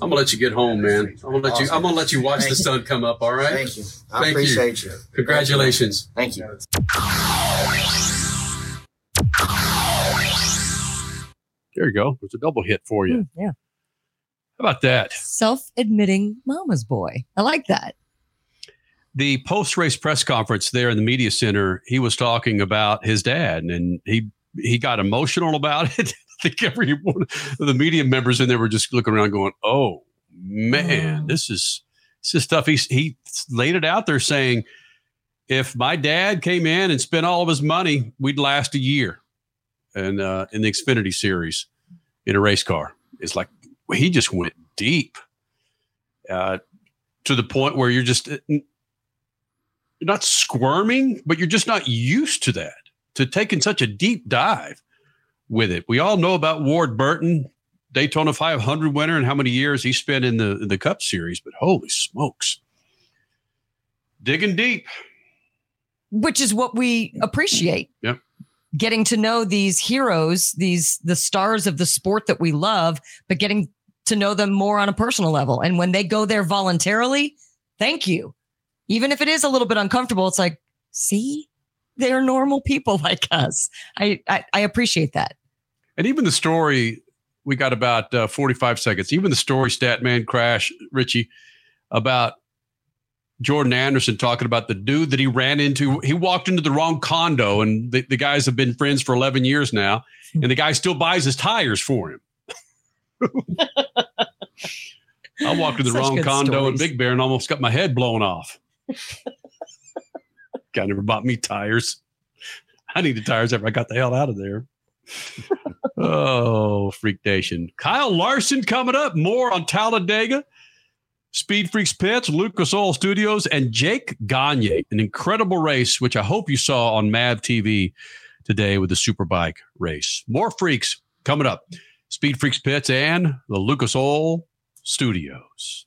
gonna let you get home, man. I'm gonna let you. I'm gonna let you watch Thank the you. sun come up. All right. Thank you. I Thank appreciate you. Congratulations. Thank you. There you go. It's a double hit for you. Yeah. How about that? Self admitting mama's boy. I like that. The post race press conference there in the media center, he was talking about his dad, and he he got emotional about it. [laughs] I think every one of the media members in there were just looking around, going, "Oh man, this is this is stuff." He he laid it out there saying, "If my dad came in and spent all of his money, we'd last a year." And uh, in the Xfinity series, in a race car, it's like he just went deep uh, to the point where you're just you're not squirming, but you're just not used to that, to taking such a deep dive with it. We all know about Ward Burton, Daytona 500 winner, and how many years he spent in the in the Cup Series. But holy smokes, digging deep. Which is what we appreciate. Yep. Getting to know these heroes, these the stars of the sport that we love, but getting to know them more on a personal level. And when they go there voluntarily, thank you. Even if it is a little bit uncomfortable, it's like, see, they're normal people [laughs] like us. I I, I appreciate that. And even the story, we got about uh, 45 seconds. Even the story, Statman Crash, Richie, about Jordan Anderson talking about the dude that he ran into. He walked into the wrong condo, and the, the guys have been friends for 11 years now, and the guy still buys his tires for him. [laughs] I walked to the Such wrong condo in. Big Bear and almost got my head blown off. Guy never bought me tires. [laughs] I needed tires after I got the hell out of there. [laughs] oh, Freak Nation. Kyle Larson coming up. More on Talladega, Speed Freaks Pits, Lucas Oil Studios, and Jake Gagne. An incredible race, which I hope you saw on MAV TV today with the Superbike race. More freaks coming up. Speed Freaks Pits and the Lucas Oil Studios.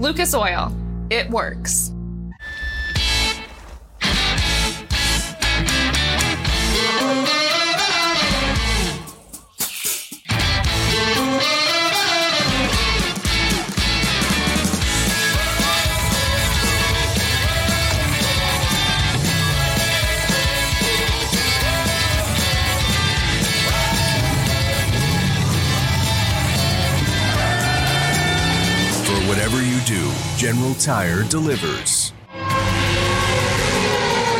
Lucas Oil, it works. General Tire delivers.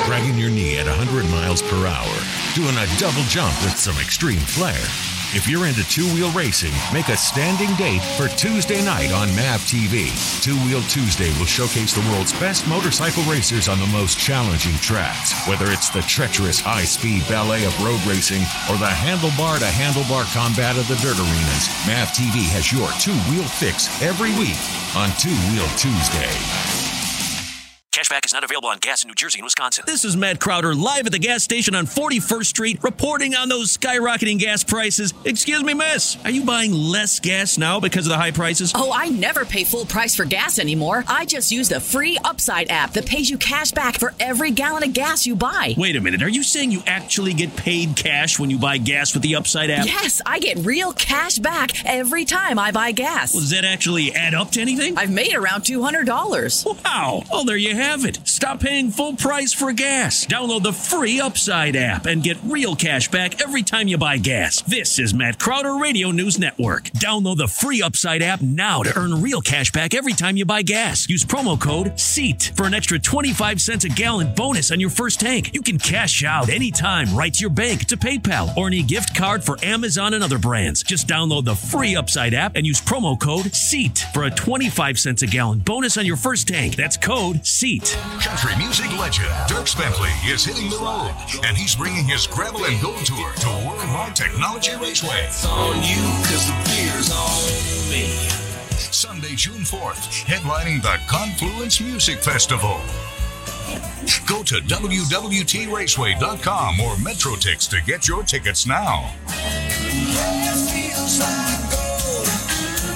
Dragging your knee at 100 miles per hour, doing a double jump with some extreme flair. If you're into two wheel racing, make a standing date for Tuesday night on MAV TV. Two Wheel Tuesday will showcase the world's best motorcycle racers on the most challenging tracks. Whether it's the treacherous high speed ballet of road racing or the handlebar to handlebar combat of the dirt arenas, MAV TV has your two wheel fix every week on Two Wheel Tuesday. Cashback is not available on gas in New Jersey and Wisconsin. This is Matt Crowder live at the gas station on 41st Street, reporting on those skyrocketing gas prices. Excuse me, miss, are you buying less gas now because of the high prices? Oh, I never pay full price for gas anymore. I just use the free Upside app that pays you cash back for every gallon of gas you buy. Wait a minute, are you saying you actually get paid cash when you buy gas with the Upside app? Yes, I get real cash back every time I buy gas. Well, does that actually add up to anything? I've made around $200. Wow. Well, there you have it. Stop paying full price for gas. Download the free Upside app and get real cash back every time you buy gas. This is Matt Crowder Radio News Network. Download the free Upside app now to earn real cash back every time you buy gas. Use promo code SEAT for an extra 25 cents a gallon bonus on your first tank. You can cash out anytime right to your bank, to PayPal, or any gift card for Amazon and other brands. Just download the free Upside app and use promo code SEAT for a 25 cents a gallon bonus on your first tank. That's code SEAT. Country music legend Dierks Bentley is hitting the road, and he's bringing his gravel and gold tour to Worldwide Technology Raceway. It's on you, cause the beer's on me. Sunday, June 4th, headlining the Confluence Music Festival. Go to WWTRaceway.com or MetroTix to get your tickets now.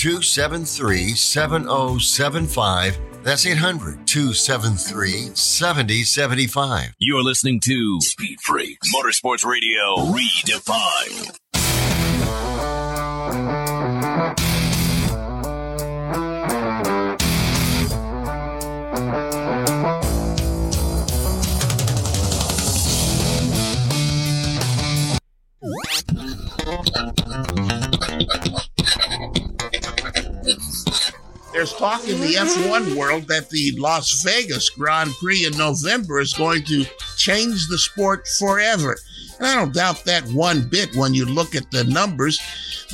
273 7075. That's 800 273 7075. You're listening to Speed Freaks Motorsports Radio Redefined. There's talk in the F1 world that the Las Vegas Grand Prix in November is going to change the sport forever. And I don't doubt that one bit when you look at the numbers.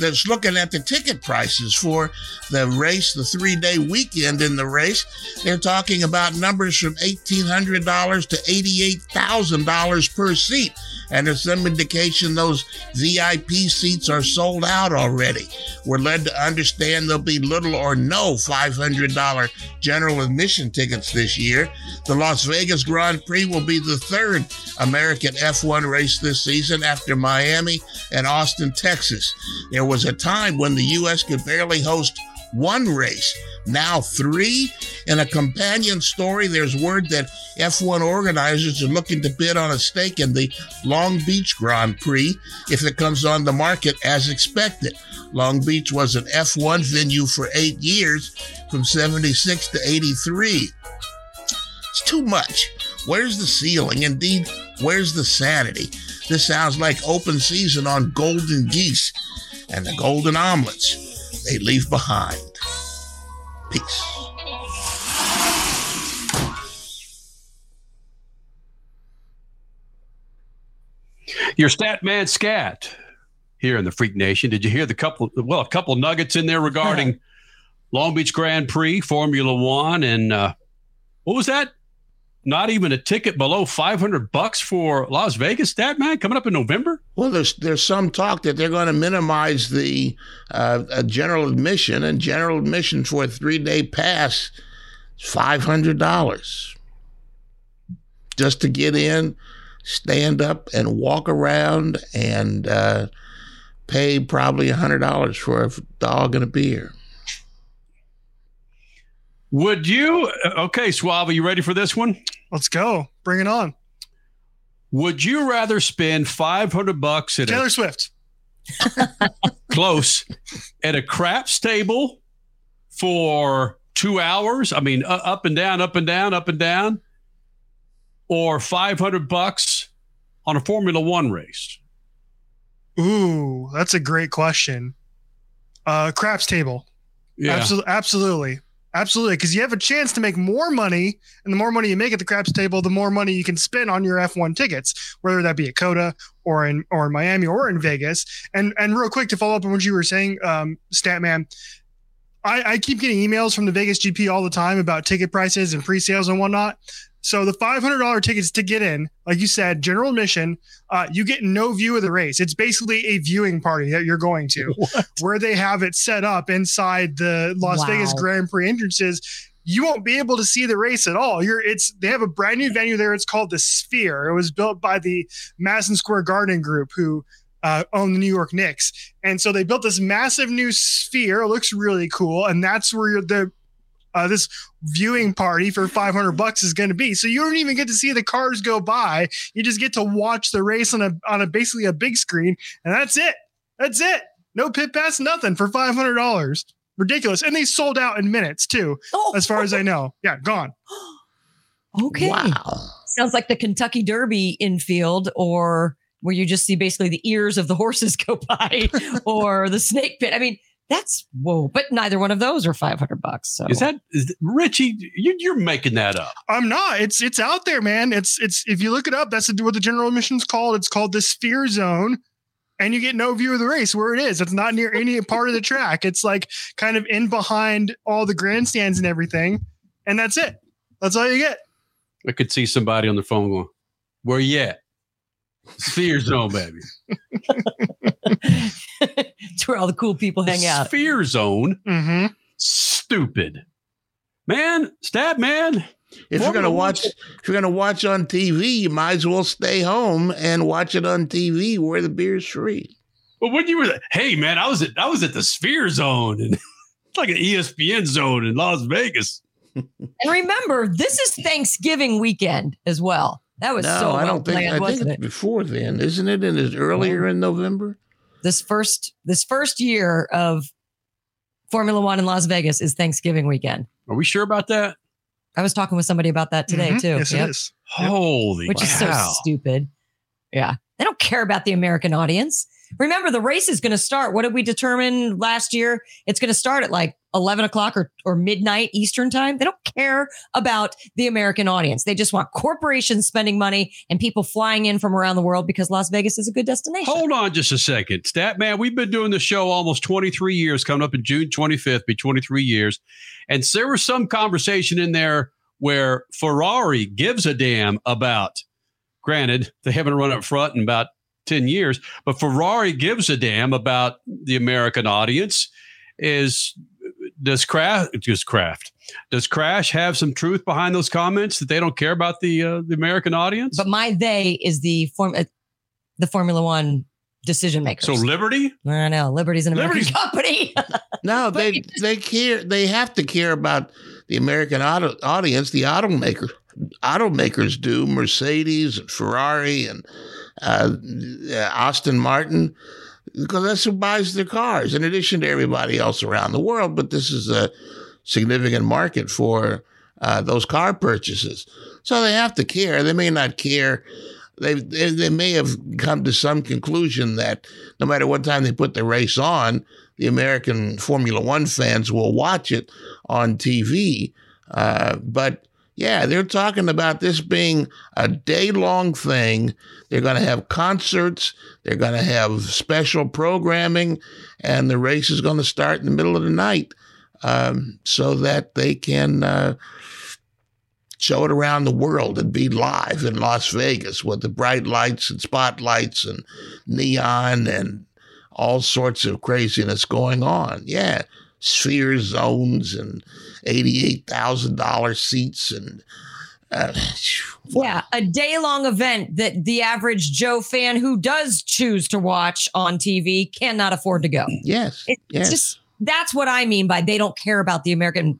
That's looking at the ticket prices for the race, the three day weekend in the race. They're talking about numbers from $1,800 to $88,000 per seat. And there's some indication those VIP seats are sold out already. We're led to understand there'll be little or no $500 general admission tickets this year. The Las Vegas Grand Prix will be the third American F1 race this season after Miami and Austin, Texas. There was a time when the U.S. could barely host one race, now three. In a companion story, there's word that F1 organizers are looking to bid on a stake in the Long Beach Grand Prix if it comes on the market as expected. Long Beach was an F1 venue for eight years from 76 to 83. It's too much. Where's the ceiling? Indeed, where's the sanity? This sounds like open season on golden geese and the golden omelets they leave behind. Peace. Your stat man scat here in the Freak Nation. Did you hear the couple? Well, a couple nuggets in there regarding [laughs] Long Beach Grand Prix, Formula One, and uh, what was that? Not even a ticket below five hundred bucks for Las Vegas. that man coming up in November. Well, there's there's some talk that they're going to minimize the uh, uh, general admission, and general admission for a three day pass is five hundred dollars just to get in, stand up, and walk around, and uh, pay probably hundred dollars for a dog and a beer. Would you? Okay, Suave, you ready for this one? Let's go. Bring it on. Would you rather spend five hundred bucks at Taylor a, Swift. [laughs] close at a craps table for two hours? I mean, uh, up and down, up and down, up and down, or five hundred bucks on a Formula One race? Ooh, that's a great question. Uh, craps table. Yeah. Absol- absolutely. Absolutely. Because you have a chance to make more money. And the more money you make at the craps table, the more money you can spend on your F1 tickets, whether that be at COTA or in or in Miami or in Vegas. And and real quick to follow up on what you were saying, um, Statman, I, I keep getting emails from the Vegas GP all the time about ticket prices and pre-sales and whatnot. So the five hundred dollar tickets to get in, like you said, general admission, uh, you get no view of the race. It's basically a viewing party that you're going to, [laughs] where they have it set up inside the Las Wow. Vegas Grand Prix entrances. You won't be able to see the race at all. You're it's they have a brand new venue there. It's called the Sphere. It was built by the Madison Square Garden Group, who uh, own the New York Knicks. And so they built this massive new sphere. It looks really cool, and that's where you're the uh, this viewing party for 500 bucks is going to be. So you don't even get to see the cars go by. You just get to watch the race on a on a basically a big screen, and that's it. That's it. No pit pass, nothing for 500 dollars. Ridiculous, and they sold out in minutes too, as far as I know. Yeah, gone. [gasps] Okay. Wow. Sounds like the Kentucky Derby infield or where you just see basically the ears of the horses [laughs] go by or the snake pit. I mean, that's whoa, but neither one of those are 500 bucks. So Is that is Richie? You, you're making that up. I'm not. It's it's out there, man. It's it's if you look it up, that's what the general admission's called. It's called the Sphere Zone, and you get no view of the race where it is. It's not near any part of the track. It's like kind of in behind all the grandstands and everything, and that's it. That's all you get. I could see somebody on the phone going, "Where you at?" Sphere zone, baby. [laughs] it's where all the cool people hang out. Sphere zone. Mm-hmm. Stupid. Man, stab man. If you're gonna watch, if you're gonna watch on TV, you might as well stay home and watch it on TV where the beer's free. Well, when you were, hey man, I was at I was at the Sphere Zone, and it's [laughs] like an ESPN zone in Las Vegas. [laughs] And remember, this is Thanksgiving weekend as well. That was no, so I don't think. planned, I think it's it? before then, isn't it? And it's earlier in November. This first this first year of Formula One in Las Vegas is Thanksgiving weekend. Are we sure about that? I was talking with somebody about that today Mhm. too. Yes, Yep. is. Holy Which is so stupid. Yeah. They don't care about the American audience. Remember, the race is going to start. What did we determine last year? It's going to start at like 11 o'clock or, or midnight Eastern time. They don't care about the American audience. They just want corporations spending money and people flying in from around the world because Las Vegas is a good destination. Hold on just a second. Stat man, we've been doing the show almost 23 years, coming up in June 25th, be 23 years. And there was some conversation in there where Ferrari gives a damn about, granted, they haven't run up front in about 10 years, but Ferrari gives a damn about the American audience. Is does Kraft just Craft does Crash have some truth behind those comments that they don't care about the uh, the American audience? But my they is the form uh, the Formula One decision makers. So Liberty? I know Liberty's an American Liberty's- company. [laughs] No, they they care. They have to care about the American auto, audience. The automaker automakers do. Mercedes and Ferrari and uh, uh, Aston Martin, because that's who buys their cars. In addition to everybody else around the world, but this is a significant market for uh, those car purchases. So they have to care. They may not care. They, they they may have come to some conclusion that no matter what time they put the race on, the American Formula One fans will watch it on TV. Uh, but yeah, they're talking about this being a day long thing. They're going to have concerts, they're going to have special programming, and the race is going to start in the middle of the night um, so that they can. Uh, show it around the world and be live in Las Vegas with the bright lights and spotlights and neon and all sorts of craziness going on. Yeah, sphere zones and eighty-eight thousand dollars seats and. Uh, [sighs] Yeah, a day long event that the average Joe fan who does choose to watch on TV cannot afford to go. Yes. Yes. It's just that's what I mean by they don't care about the American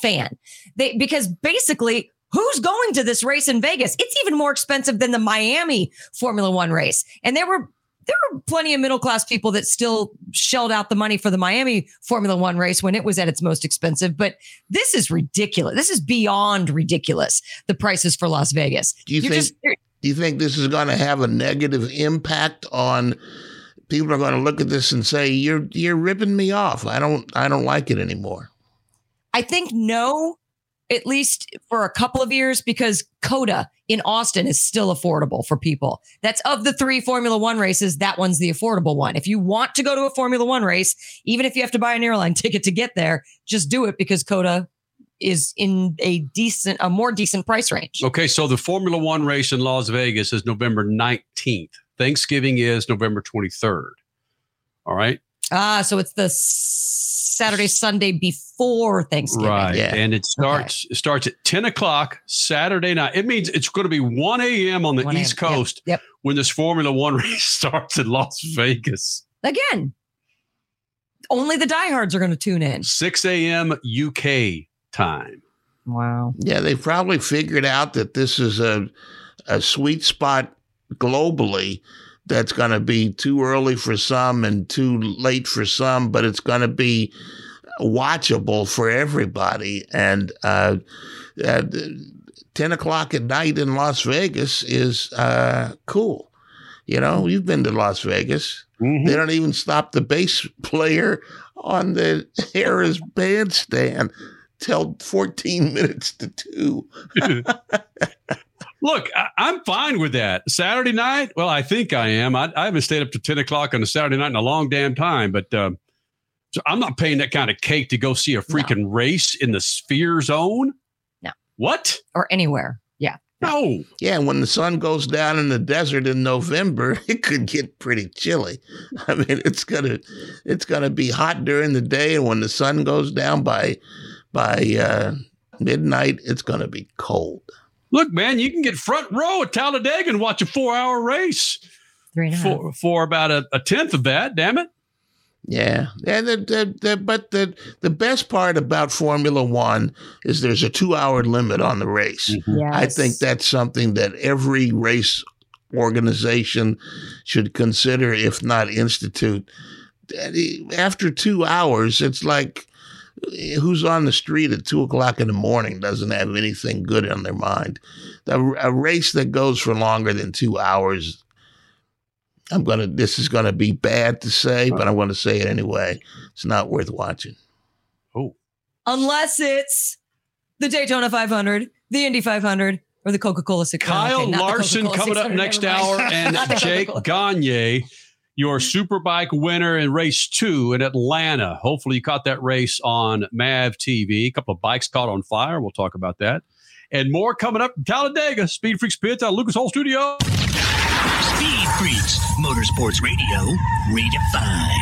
fan. They because basically who's going to this race in Vegas? It's even more expensive than the Miami Formula 1 race. And there were there were plenty of middle class people that still shelled out the money for the Miami Formula One race when it was at its most expensive. But this is ridiculous. This is beyond ridiculous. The prices for Las Vegas. Do you You're think? just- do you think this is going to have a negative impact on? People are going to look at this and say, "You're you're ripping me off. I don't I don't like it anymore." I think no, at least for a couple of years, because COTA in Austin is still affordable for people. That's of the three Formula One races, that one's the affordable one. If you want to go to a Formula One race, even if you have to buy an airline [laughs] ticket to get there, just do it because COTA is in a decent, a more decent price range. Okay, so the Formula One race in Las Vegas is November 19th. Thanksgiving is November 23rd. All right. Ah, so it's the Saturday, Sunday before Thanksgiving. Right. And it starts it starts at 10 o'clock Saturday night. It means it's going to be 1 a.m. on the 1 a.m. East Yep, Coast yep. when this Formula One [laughs] race starts in Las Vegas. Again, only the diehards are going to tune in. 6 a.m. UK time. Wow. Yeah, they probably figured out that this is a a sweet spot globally that's going to be too early for some and too late for some, but it's going to be watchable for everybody. And uh, uh, 10 o'clock at night in Las Vegas is uh, cool. You know, you've been to Las Vegas. They don't even stop the bass [laughs] player on the [laughs] Harrah's bandstand till 14 minutes to two. [laughs] Look, I, I'm fine with that. Saturday night, well, I think I am. I, I haven't stayed up to 10 o'clock on a Saturday night in a long damn time, but um, so I'm not paying that kind of cake to go see a freaking race in the sphere zone. No. What? Or anywhere. Yeah. No. Yeah, when the sun goes down in the desert in November, [laughs] it could get pretty chilly. I mean, it's gonna it's gonna be hot during the day, and when the sun goes down by by uh, midnight, it's gonna be cold. Look, man, you can get front row at Talladega and watch a four hour race Three and a half. for, for about a, a tenth of that. Damn it. Yeah, and the, the, the, but the the best part about Formula One is there's a two hour limit on the race. Mm-hmm. I think that's something that every race organization should consider, if not institute. After two hours, it's like who's on the street at two o'clock in the morning doesn't have anything good on their mind. A, a race that goes for longer than two hours I'm gonna. This is gonna be bad to say, but I'm gonna say it anyway. It's not worth watching. Oh. Unless it's the Daytona 500, the Indy 500, or the Coca Cola 600. Kyle Okay, Larson coming up next hour, [laughs] and Jake Coca-Cola. Gagne, your Superbike winner in race two in Atlanta. Hopefully, you caught that race on Mav TV. A couple of bikes caught on fire. We'll talk about that. And more coming up from Talladega. Speed Freaks Pits out of Lucas Oil Studio. Speed Freaks, Motorsports Radio, redefined.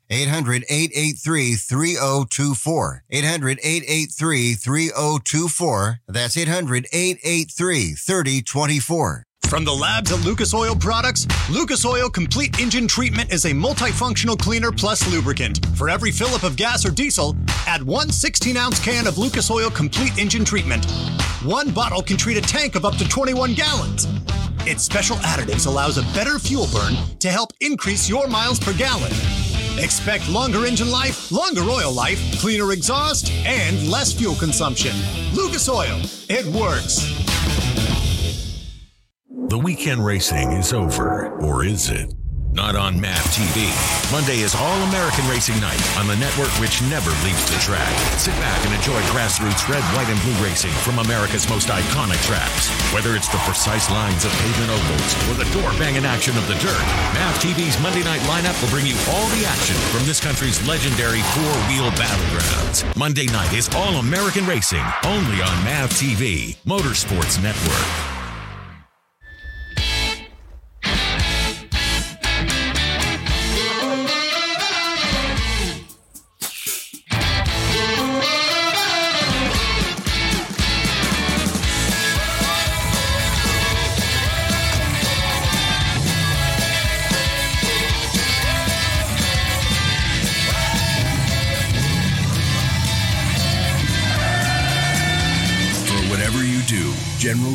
800 883 3024. 800 883 3024. That's 800 883 3024. From the labs at Lucas Oil Products, Lucas Oil Complete Engine Treatment is a multifunctional cleaner plus lubricant. For every fill up of gas or diesel, add one 16 ounce can of Lucas Oil Complete Engine Treatment. One bottle can treat a tank of up to 21 gallons. Its special additives allows a better fuel burn to help increase your miles per gallon. Expect longer engine life, longer oil life, cleaner exhaust, and less fuel consumption. Lucas Oil, it works. The weekend racing is over, or is it? Not on MAV TV. Monday is All American Racing Night on the network which never leaves the track. Sit back and enjoy grassroots red, white, and blue racing from America's most iconic tracks. Whether it's the precise lines of pavement ovals or the door banging action of the dirt, MAV TV's Monday night lineup will bring you all the action from this country's legendary four wheel battlegrounds. Monday night is All American Racing, only on MAV TV, Motorsports Network.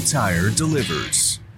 Tire delivers.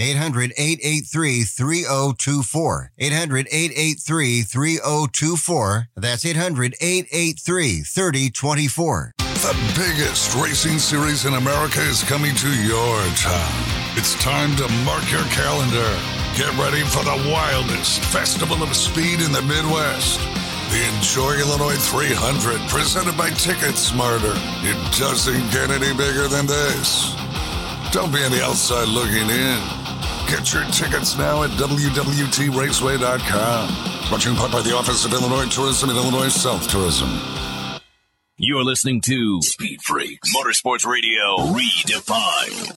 800 883 3024. 800 883 3024. That's 800 883 3024. The biggest racing series in America is coming to your town. It's time to mark your calendar. Get ready for the wildest festival of speed in the Midwest. The Enjoy Illinois 300, presented by TicketSmarter. It doesn't get any bigger than this. Don't be on the outside looking in. Get your tickets now at WWTRaceway.com. Brought to you in part by the Office of Illinois Tourism and Illinois South Tourism. You're listening to Speed Freaks Motorsports Radio Redefined.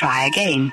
Try again.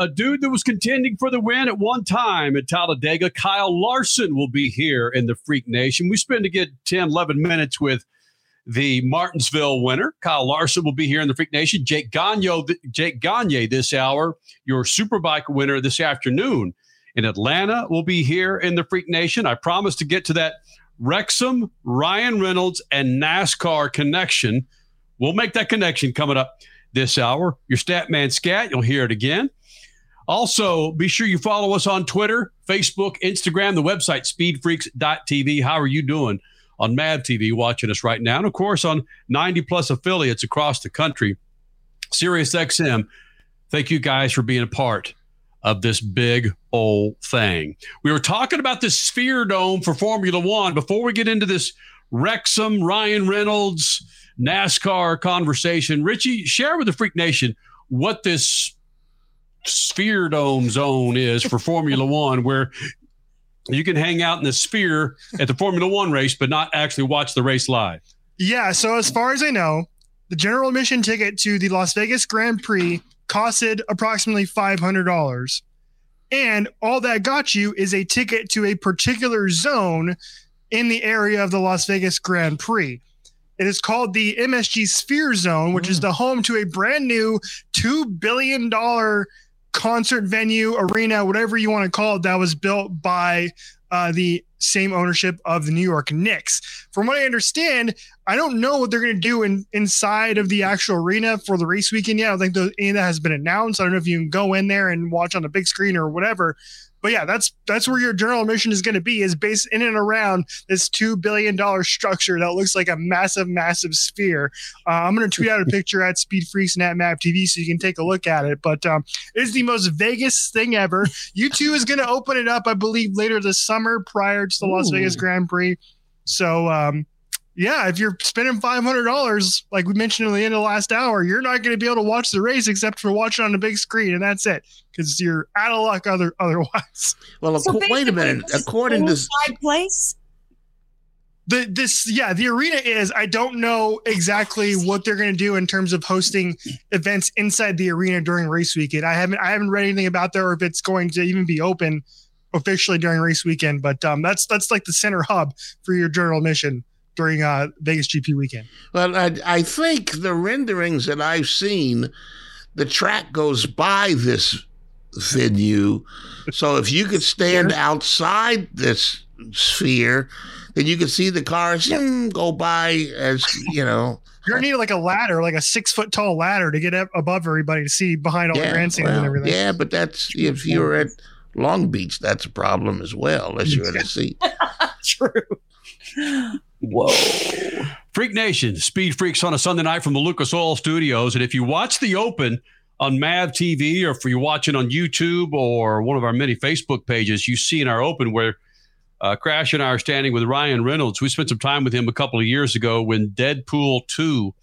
A dude that was contending for the win at one time at Talladega, Kyle Larson, will be here in the Freak Nation. We spend a good 10, 11 minutes with the Martinsville winner. Kyle Larson will be here in the Freak Nation. Jake Gagne, Jake Gagne this hour, your Superbike winner this afternoon in Atlanta, will be here in the Freak Nation. I promise to get to that Wrexham, Ryan Reynolds, and NASCAR connection. We'll make that connection coming up this hour. Your Statman Scat, you'll hear it again. Also, be sure you follow us on Twitter, Facebook, Instagram, the website speedfreaks.tv. How are you doing on MAV TV watching us right now? And of course, on 90 plus affiliates across the country. Sirius XM, thank you guys for being a part of this big old thing. We were talking about the Sphere Dome for Formula One. Before we get into this Wrexham, Ryan Reynolds, NASCAR conversation, Richie, share with the Freak Nation what this sphere dome zone is for Formula One, where you can hang out in the sphere at the Formula One race, but not actually watch the race live. Yeah. So as far as I know, the general admission ticket to the Las Vegas Grand Prix costed approximately five hundred dollars, and all that got you is a ticket to a particular zone in the area of the Las Vegas Grand Prix. It is called the MSG Sphere Zone, which is mm. the home to a brand new $2 billion concert venue, arena, whatever you want to call it, that was built by uh, the same ownership of the New York Knicks. From what I understand, I don't know what they're going to do in, inside of the actual arena for the race weekend yet. I don't think the, any of that has been announced. I don't know if you can go in there and watch on a big screen or whatever. But yeah, that's that's where your general admission is going to be is based in and around this two billion dollar structure that looks like a massive, massive sphere. Uh, I'm going to tweet out a picture at Speed Freaks and at MAV TV so you can take a look at it. But um, it's the most Vegas thing ever. U2 is going to open it up, I believe, later this summer prior to the Las Ooh. Vegas Grand Prix. So um, yeah, if you're spending five hundred dollars, like we mentioned at the end of the last hour, you're not going to be able to watch the race except for watching on a big screen, and that's it because you're out of luck. Other [laughs] otherwise. Well, So wait a minute. According to Inside place. The this yeah, the arena is. I don't know exactly what they're going to do in terms of hosting events inside the arena during race weekend. I haven't I haven't read anything about that or if it's going to even be open officially during race weekend. But um, that's that's like the center hub for your general mission during uh Vegas GP weekend. Well, I, I think the renderings that I've seen, the track goes by this venue. So if you could stand outside this sphere, then you could see the cars go by as, you know. You're gonna need like a ladder, like a six foot tall ladder, to get up above everybody to see behind all the grandstands and everything. yeah, but that's if you're at Long Beach, that's a problem as well, unless you're at [laughs] a seat. True. Whoa. Freak Nation, Speed Freaks on a Sunday night from the Lucas Oil Studios. And if you watch the Open on MAV TV or if you're watching on YouTube or one of our many Facebook pages, you see in our Open where uh, Crash and I are standing with Ryan Reynolds. We spent some time with him a couple of years ago when Deadpool 2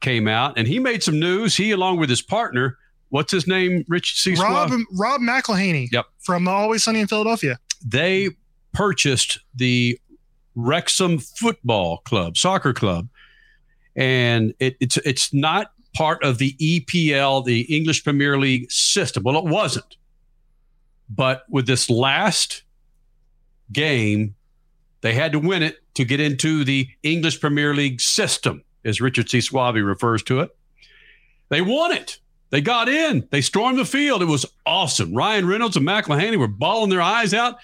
came out, and he made some news. He, along with his partner, what's his name, Rich C. Rob Squaw? Rob McElhenney. Yep. From Always Sunny in Philadelphia. they purchased the Wrexham Football Club, soccer club, and it, it's it's not part of the EPL, the English Premier League system. Well, it wasn't, but with this last game, they had to win it to get into the English Premier League system, as Richard C. Suave refers to it. They won it. They got in. They stormed the field. It was awesome. Ryan Reynolds and McElhenney were bawling their eyes out.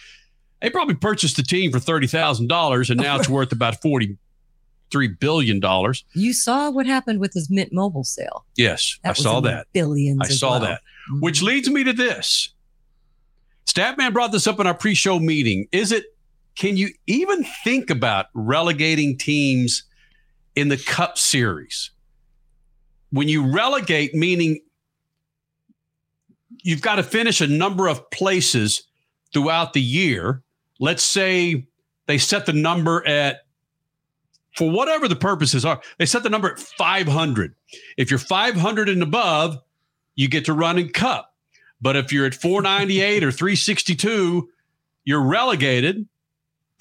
They probably purchased the team for thirty thousand dollars, and now it's [laughs] worth about forty-three billion dollars. You saw what happened with his Mint Mobile sale. Yes, That I saw that. billions I saw well. that. Which mm-hmm. leads me to this. Statman brought this up in our pre-show meeting. Is it? Can you even think about relegating teams in the Cup Series? When you relegate, meaning you've got to finish a number of places throughout the year. Let's say they set the number at for whatever the purposes are, they set the number at 500. If you're 500 and above, you get to run in cup. But if you're at 498 or 362, you're relegated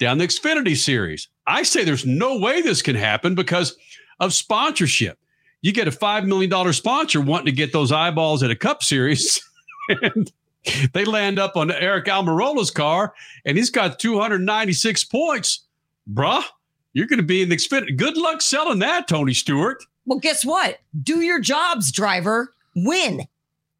down the Xfinity series. I say there's no way this can happen because of sponsorship. You get a $5 million sponsor wanting to get those eyeballs at a cup series. [laughs] and [laughs] they land up on Eric Almirola's car, and he's got 296 points. Bruh, you're going to be in the Xfinity. Good luck selling that, Tony Stewart. Well, guess what? Do your jobs, driver. Win.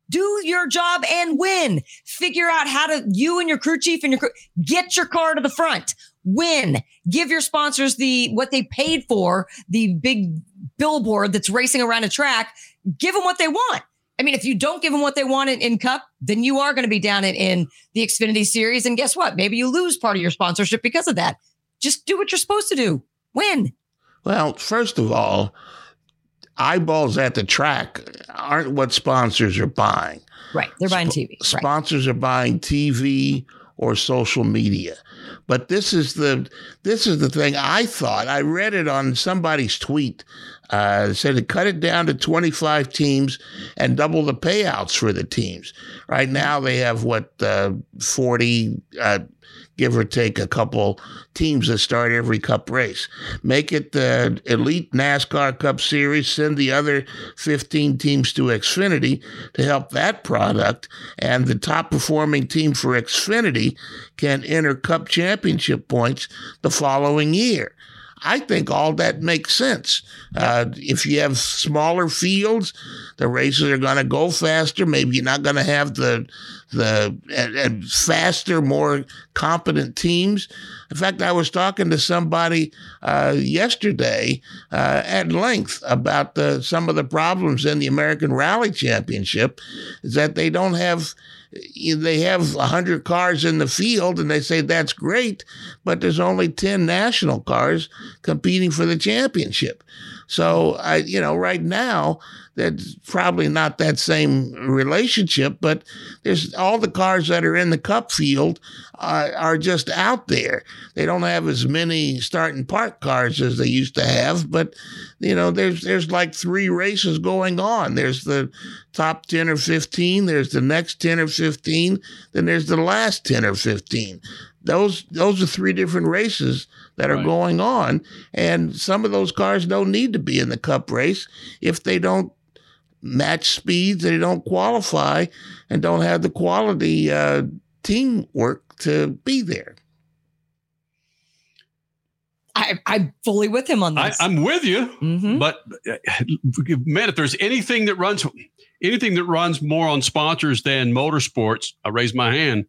Do your job and win. Figure out how to, you and your crew chief and your crew, get your car to the front. Win. Give your sponsors the, what they paid for, the big billboard that's racing around a track. Give them what they want. I mean, if you don't give them what they want in, in Cup, then you are going to be down in, in the Xfinity Series. And guess what? Maybe you lose part of your sponsorship because of that. Just do what you're supposed to do. Win. Well, first of all, eyeballs at the track aren't what sponsors are buying. Right. They're buying TV. Right. Sponsors are buying TV or social media. But this is the this is the thing I thought. I read it on somebody's tweet. Uh, said to cut it down to 25 teams and double the payouts for the teams. Right now they have what uh, 40 uh, give or take a couple teams that start every cup race. Make it the elite NASCAR Cup Series, send the other 15 teams to Xfinity to help that product, and the top performing team for Xfinity can enter Cup Championship points the following year. I think all that makes sense. Uh, if you have smaller fields, the races are going to go faster. Maybe you're not going to have the the and, and, faster, more competent teams. In fact, I was talking to somebody uh, yesterday uh, at length about the, some of the problems in the American Rally Championship. Is that they don't have they have 100 cars in the field and they say that's great, but there's only 10 national cars competing for the championship. So I, you know, right now, that's probably not that same relationship, but there's all the cars that are in the cup field uh, are just out there. They don't have as many starting park cars as they used to have, but you know, there's there's like three races going on. There's the top 10 or 15, there's the next 10 or 15, then there's the last 10 or 15. Those those are three different races that are right. going on, and some of those cars don't need to be in the cup race if they don't match speeds, that they don't qualify, and don't have the quality uh, teamwork to be there. I, I'm fully with him on this. I, am with you, mm-hmm. but uh, [sighs] man, if there's anything that runs, anything that runs more on sponsors than motorsports, I raise my hand.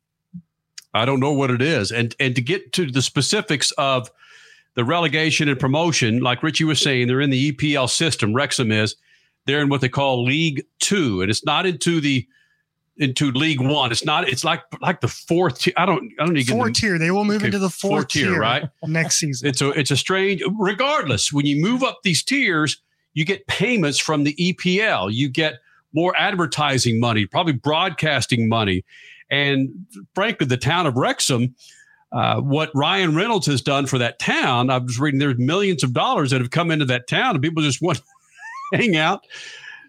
I don't know what it is, and and to get to the specifics of the relegation and promotion, like Richie was saying, they're in the EPL system. Wrexham is they're in what they call League Two, and it's not into the into League One. It's not. It's like like the fourth. Tier. I don't. I don't need four tier. They will move okay, into the fourth, fourth tier, tier, right? Next season. It's a it's a strange. Regardless, when you move up these tiers, you get payments from the EPL. You get more advertising money, probably broadcasting money, and frankly, the town of Wrexham. Uh, what Ryan Reynolds has done for that town, I was reading there's millions of dollars that have come into that town, and people just want hang out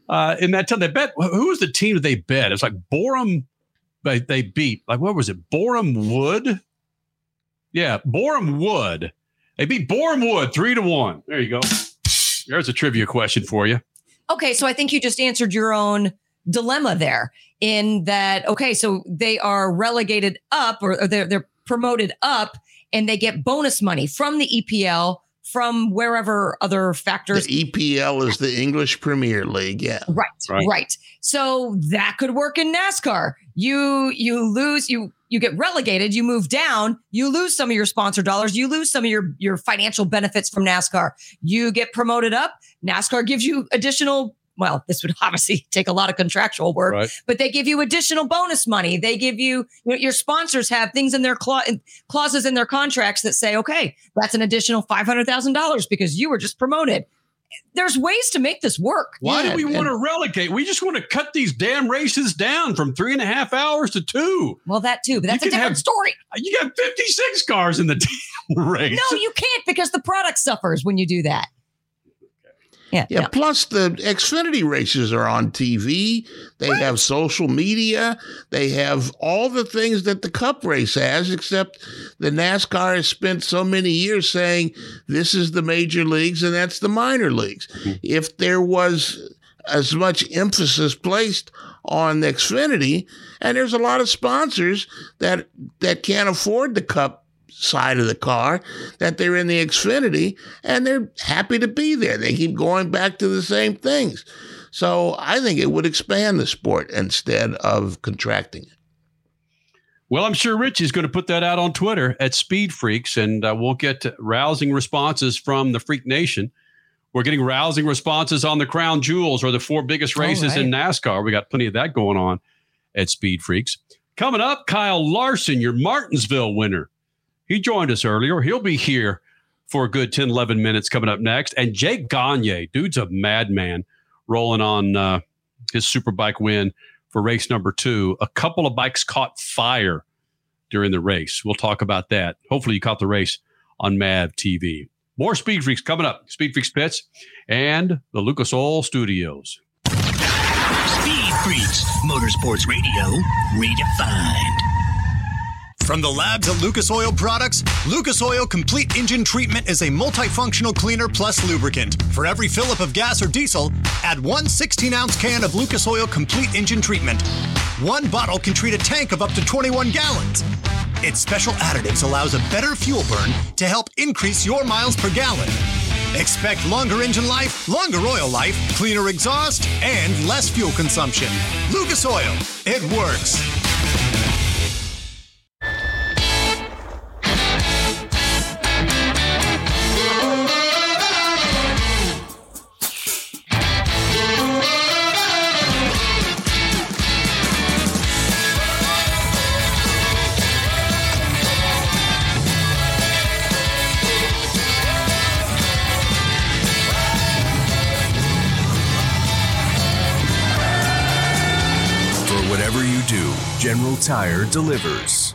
uh, in that time. They bet who was the team that they bet? It's like Boreham. They, they beat like what was it? Boreham Wood. Yeah, Boreham Wood. They beat Boreham Wood three to one. There you go. There's a trivia question for you. Okay, so I think you just answered your own dilemma there in that. Okay, so they are relegated up or they're they're promoted up and they get bonus money from the EPL from wherever other factors. The EPL is the English Premier League. Yeah. Right, right. Right. So that could work in NASCAR. You you lose you you get relegated, you move down, you lose some of your sponsor dollars, you lose some of your your financial benefits from NASCAR. You get promoted up, NASCAR gives you additional well, this would [laughs] obviously take a lot of contractual work, right. but they give you additional bonus money. They give you, you know, your sponsors have things in their clauses in their contracts that say, okay, that's an additional $500,000 because you were just promoted. there's ways to make this work. Why Yeah, do we want to relegate? We just want to cut these damn races down from three and a half hours to two. Well, that too, but that's a You can different have- story. You got 56 cars in the [laughs] damn race. No, you can't because the product suffers when you do that. Yeah. Yeah, no. plus the Xfinity races are on TV. They have social media. They have all the things that the Cup race has, except the NASCAR has spent so many years saying this is the major leagues and that's the minor leagues. Mm-hmm. If there was as much emphasis placed on Xfinity, and there's a lot of sponsors that that can't afford the Cup side of the car that they're in the Xfinity and they're happy to be there. They keep going back to the same things. So I think it would expand the sport instead of contracting it. Well, I'm sure Rich is going to put that out on Twitter at Speed Freaks, and uh, we'll get rousing responses from the Freak Nation. We're getting rousing responses on the Crown Jewels or the four biggest races in NASCAR. We got plenty of that going on at Speed Freaks. Coming up, Kyle Larson, your Martinsville winner. He joined us earlier. He'll be here for a good 10, 11 minutes coming up next. And Jake Gagne, dude's a madman, rolling on uh, his superbike win for race number two. A couple of bikes caught fire during the race. We'll talk about that. Hopefully, you caught the race on MAV TV. More Speed Freaks coming up. Speed Freaks Pits and the Lucas Oil Studios. Speed Freaks, Motorsports Radio, redefined. From the labs at Lucas Oil Products, Lucas Oil Complete Engine Treatment is a multifunctional cleaner plus lubricant. For every fill up of gas or diesel, add one 16 ounce can of Lucas Oil Complete Engine Treatment. One bottle can treat a tank of up to 21 gallons. Its special additives allows a better fuel burn to help increase your miles per gallon. Expect longer engine life, longer oil life, cleaner exhaust, and less fuel consumption. Lucas Oil, it works. Tire delivers.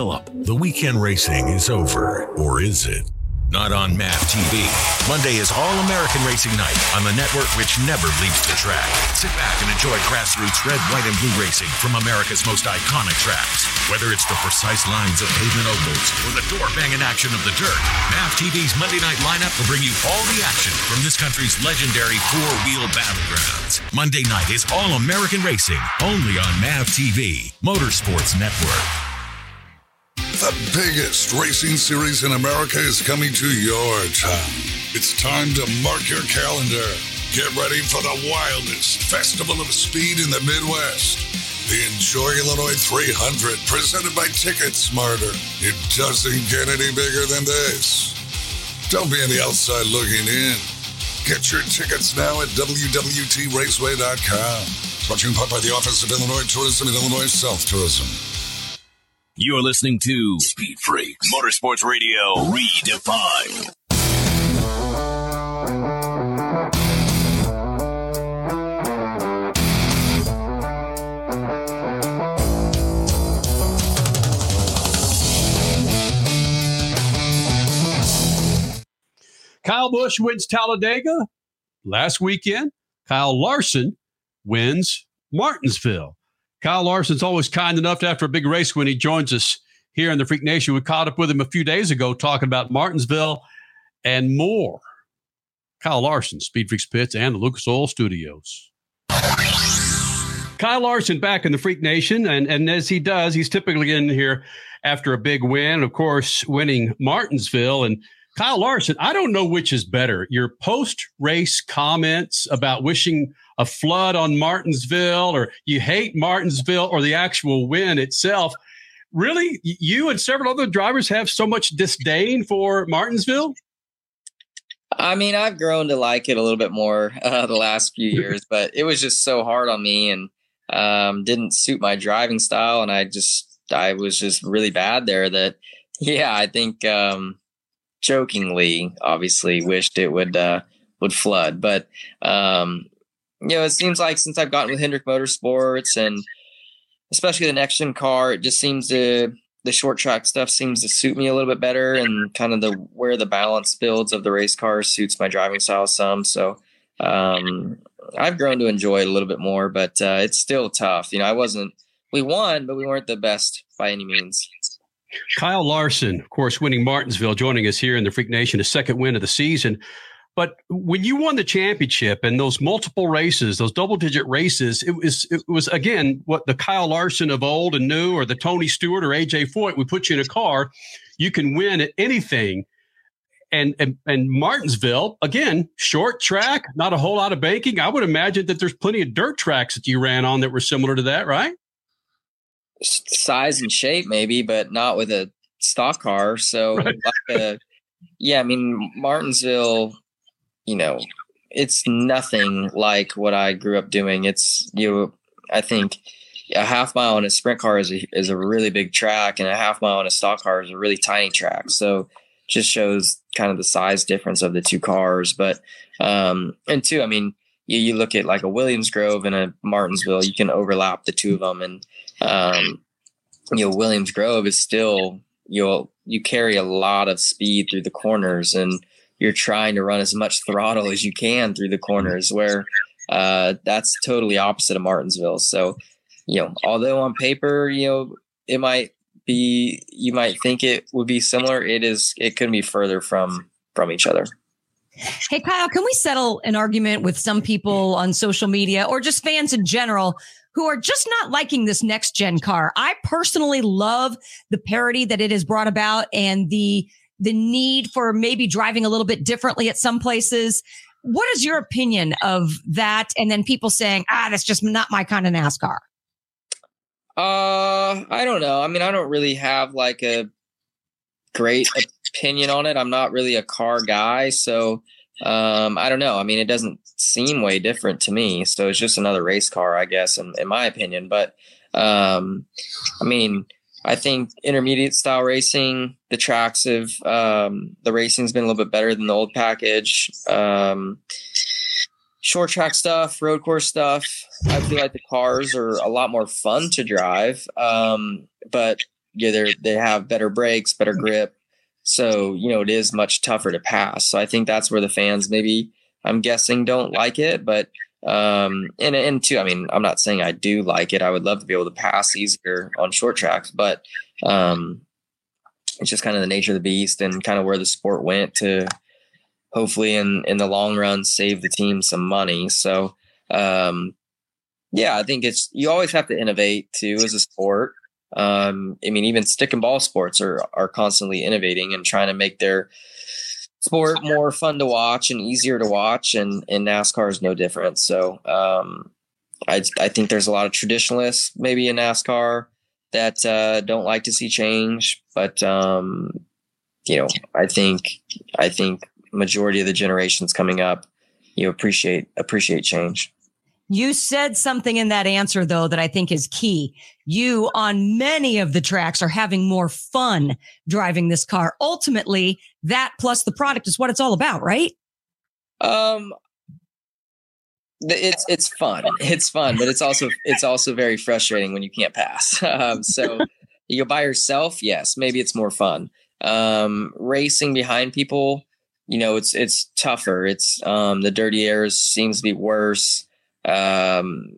The weekend racing is over, or is it? Not on MAV TV. Monday is All American Racing Night on the network which never leaves the track. Sit back and enjoy grassroots red, white, and blue racing from America's most iconic tracks. Whether it's the precise lines of pavement ovals or the door banging action of the dirt, MAV TV's Monday night lineup will bring you all the action from this country's legendary four wheel battlegrounds. Monday night is All American Racing, only on MAV TV, Motorsports Network. The biggest racing series in America is coming to your town. It's time to mark your calendar. Get ready for the wildest festival of speed in the Midwest. The Enjoy Illinois 300, presented by TicketSmarter. It doesn't get any bigger than this. Don't be on the outside looking in. Get your tickets now at WWTRaceway.com. Brought to you in part by the Office of Illinois Tourism and Illinois South Tourism. You're listening to Speed Freaks Motorsports Radio Redefined. Kyle Busch wins Talladega. last weekend, Kyle Larson wins Martinsville. Kyle Larson's always kind enough after a big race when he joins us here in the Freak Nation. We caught up with him a few days ago talking about Martinsville and more. Kyle Larson, Speed Freaks Pits, and the Lucas Oil Studios. Kyle Larson back in the Freak Nation, and, and as he does, he's typically in here after a big win, of course, winning Martinsville. And Kyle Larson, I don't know which is better your post race comments about wishing a flood on Martinsville, or you hate Martinsville, or the actual win itself. Really, you and several other drivers have so much disdain for Martinsville? I mean, I've grown to like it a little bit more uh, the last few [laughs] years, but it was just so hard on me and um, didn't suit my driving style. And I just, I was just really bad there that, [laughs] yeah, I think um, jokingly, obviously, wished it would uh, would flood. But um, you know, it seems like since I've gotten with Hendrick Motorsports and especially the next gen car, it just seems to the short track stuff seems to suit me a little bit better, and kind of the where the balance builds of the race car suits my driving style some. So um, I've grown to enjoy it a little bit more, but uh, it's still tough. You know, I wasn't. We won, but we weren't the best by any means. Kyle Larson, of course, winning Martinsville, joining us here in the Freak Nation, a second win of the season. But when you won the championship and those multiple races, those double digit races, it was it was again what the Kyle Larson of old and new, or the Tony Stewart or AJ Foyt. We put you in a car, you can win at anything. And, and and Martinsville again, short track, not a whole lot of banking. I would imagine that there's plenty of dirt tracks that you ran on that were similar to that, right? Size and shape maybe, but not with a stock car. So [laughs] right. like a, yeah, I mean Martinsville, you know, it's nothing like what I grew up doing. It's you know, I think a half mile in a sprint car is a, is a really big track and a half mile in a stock car is a really tiny track. So just shows kind of the size difference of the two cars. But um and two, I mean, you, you look at like a Williams Grove and a Martinsville, you can overlap the two of them and um, you know, Williams Grove is still you'll you carry a lot of speed through the corners and you're trying to run as much throttle as you can through the corners where uh, that's totally opposite of Martinsville. So, you know, although on paper, you know, it might be you might think it would be similar, it is it could be further from from each other. Hey Kyle, can we settle an argument with some people on social media or just fans in general who are just not liking this next gen car. I personally love the parity that it has brought about and the the need for maybe driving a little bit differently at some places. What is your opinion of that? And then people saying, ah, that's just not my kind of NASCAR. Uh, I don't know. I mean, I don't really have like a great opinion on it. I'm not really a car guy, so um, I don't know. I mean, it doesn't seem way different to me. So it's just another race car, I guess, in, in my opinion. But um, I mean, I think intermediate style racing, the tracks of um, the racing's been a little bit better than the old package. Um, short track stuff, road course stuff. I feel like the cars are a lot more fun to drive. Um, but yeah, they they have better brakes, better grip. So, you know, it is much tougher to pass. So I think that's where the fans maybe I'm guessing don't like it, but um and and two, I mean, I'm not saying I do like it. I would love to be able to pass easier on short tracks, but um it's just kind of the nature of the beast and kind of where the sport went to hopefully in in the long run save the team some money. So um yeah, I think it's you always have to innovate too as a sport. Um, I mean, even stick and ball sports are are constantly innovating and trying to make their sport more fun to watch and easier to watch, and and NASCAR is no different. So um, I I think there's a lot of traditionalists maybe in NASCAR that uh, don't like to see change, but um, you know, I think I think majority of the generations coming up, you appreciate appreciate change. You said something in that answer, though, that I think is key. You, on many of the tracks, are having more fun driving this car. Ultimately, that plus the product is what it's all about, right? Um, it's it's fun. It's fun, but it's also it's also very frustrating when you can't pass. [laughs] Um, so you go by yourself, yes, maybe it's more fun. Um, racing behind people, you know, it's it's tougher. It's um, the dirty air seems to be worse. Um,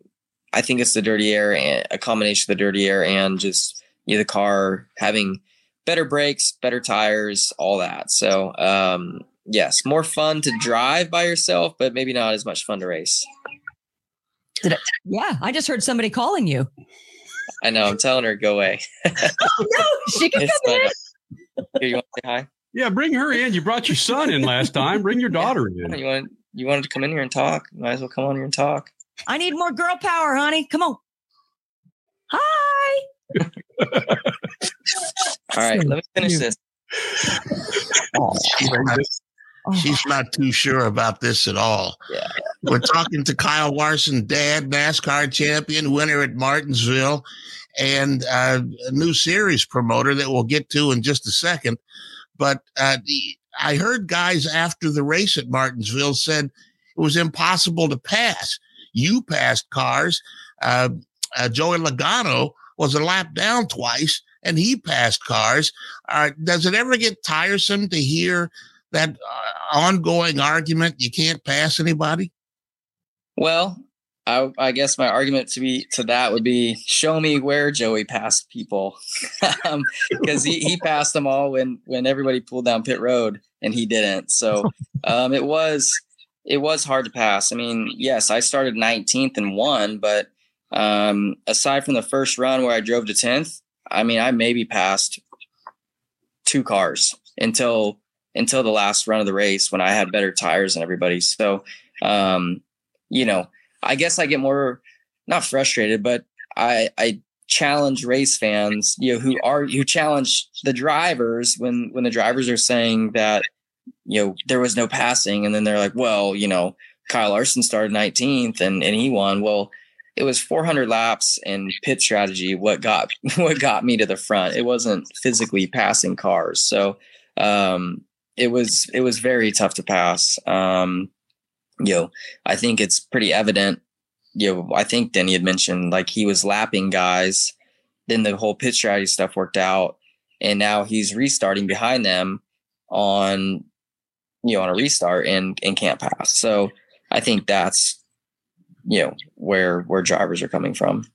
I think it's the dirty air and a combination of the dirty air and just you know, the car having better brakes, better tires, all that. So um, yes, more fun to drive by yourself, but maybe not as much fun to race. Did I, yeah, I just heard somebody calling you. I know. I'm telling her go away. [laughs] [laughs] oh, no, she can It's come in. Here, you want to say hi? Yeah, bring her in. You brought your son in last time. Bring your daughter in. You want you wanted to come in here and talk? You might as well come on here and talk. I need more girl power, honey. Come on. Hi. [laughs] All right, let me finish this. [laughs] [laughs] She's not too sure about this at all. Yeah. We're talking to Kyle Larson, dad, NASCAR champion, winner at Martinsville, and uh, a new series promoter that we'll get to in just a second. But uh, the- I heard guys after the race at Martinsville said it was impossible to pass. You passed cars. Uh, uh, Joey Logano was a lap down twice, and he passed cars. Uh, does it ever get tiresome to hear that uh, ongoing argument? You can't pass anybody. Well, I, I guess my argument to be to that would be show me where Joey passed people, [laughs] because he, he passed them all when when everybody pulled down pit road and he didn't. So [laughs] um, it was it was hard to pass. I mean, yes, I started 19th and won, but um, aside from the first run where I drove to 10th, I mean, I maybe passed two cars until until the last run of the race when I had better tires than everybody. So, um, you know, I guess I get more not frustrated, but I I challenge race fans, you know, who are who challenge the drivers when when the drivers are saying that you know there was no passing, and then they're like, well, you know, Kyle Larson started 19th and and he won. Well, it was 400 laps and pit strategy what got [laughs] what got me to the front. It wasn't physically passing cars, so um, it was it was very tough to pass. Um, you know, I think it's pretty evident. You know, I think Denny had mentioned like he was lapping guys, then the whole pit strategy stuff worked out, and now he's restarting behind them on you know on a restart and and can't pass. So I think that's you know where where drivers are coming from.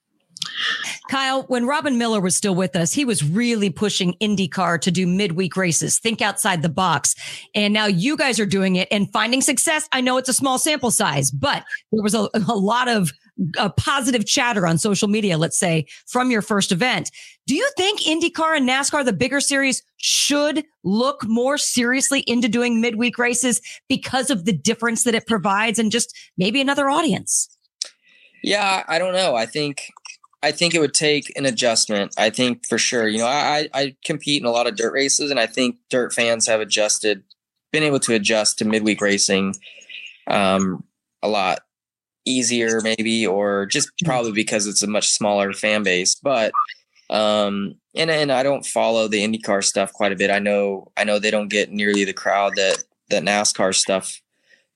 Kyle, when Robin Miller was still with us, he was really pushing IndyCar to do midweek races, think outside the box. And now you guys are doing it and finding success. I know it's a small sample size, but there was a, a lot of uh, positive chatter on social media, let's say, from your first event. Do you think IndyCar and NASCAR, the bigger series, should look more seriously into doing midweek races because of the difference that it provides and just maybe another audience? Yeah, I don't know. I think I think it would take an adjustment. I think for sure. You know, I I compete in a lot of dirt races, and I think dirt fans have adjusted, been able to adjust to midweek racing, um, a lot easier maybe, or just probably because it's a much smaller fan base. But um, and and I don't follow the IndyCar stuff quite a bit. I know I know they don't get nearly the crowd that that NASCAR stuff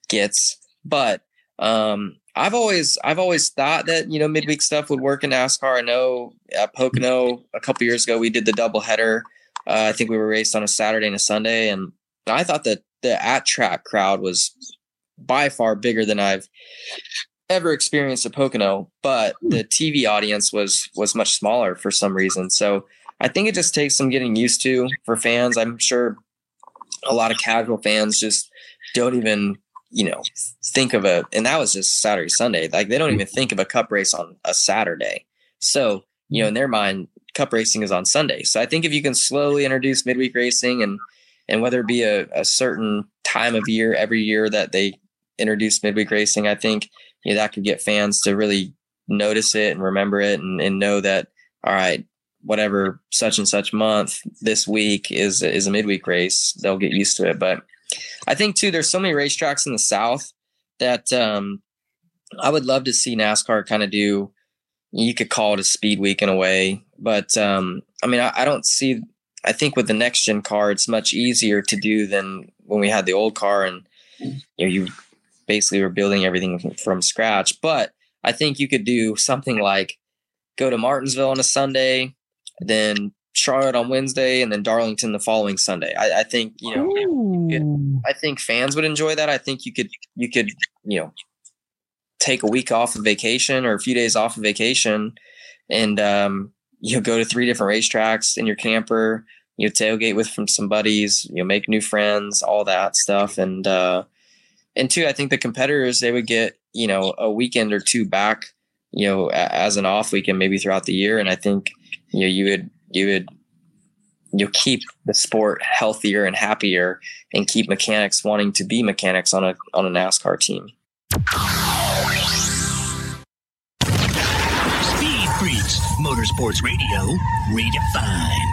gets, but um I've always I've always thought that you know midweek stuff would work in NASCAR. I know at Pocono a couple years ago we did the double header. Uh, I think we were raced on a Saturday and a Sunday, and I thought that the at track crowd was by far bigger than I've ever experienced at Pocono. But the TV audience was was much smaller for some reason. So I think it just takes some getting used to for fans. I'm sure a lot of casual fans just don't even you know think of a and that was just saturday sunday like they don't even think of a cup race on a saturday. So you know in their mind cup racing is on sunday. So i think if you can slowly introduce midweek racing and and whether it be a, a certain time of year every year that they introduce midweek racing i think you know, that could get fans to really notice it and remember it and, and know that all right whatever such and such month this week is is a midweek race. They'll get used to it. But I think too, there's so many racetracks in the South that um, I would love to see NASCAR kind of do. You could call it a speed week in a way, but um, I mean, I, I, don't see. I think with the next gen car, it's much easier to do than when we had the old car, and you know, you basically were building everything from scratch. But I think you could do something like go to Martinsville on a Sunday, then Charlotte on Wednesday and then Darlington the following Sunday. I, I think you know, I think fans would enjoy that. I think you could you could you know take a week off of vacation or a few days off of vacation, and um, you go to three different racetracks in your camper. You tailgate with from some buddies. You know, make new friends, all that stuff, and uh, and two, I think the competitors they would get you know a weekend or two back, you know, as an off weekend maybe throughout the year, and I think you know you would you would you'll keep the sport healthier and happier and keep mechanics wanting to be mechanics on a on a NASCAR team. Speed Freaks, Motorsports Radio, redefined.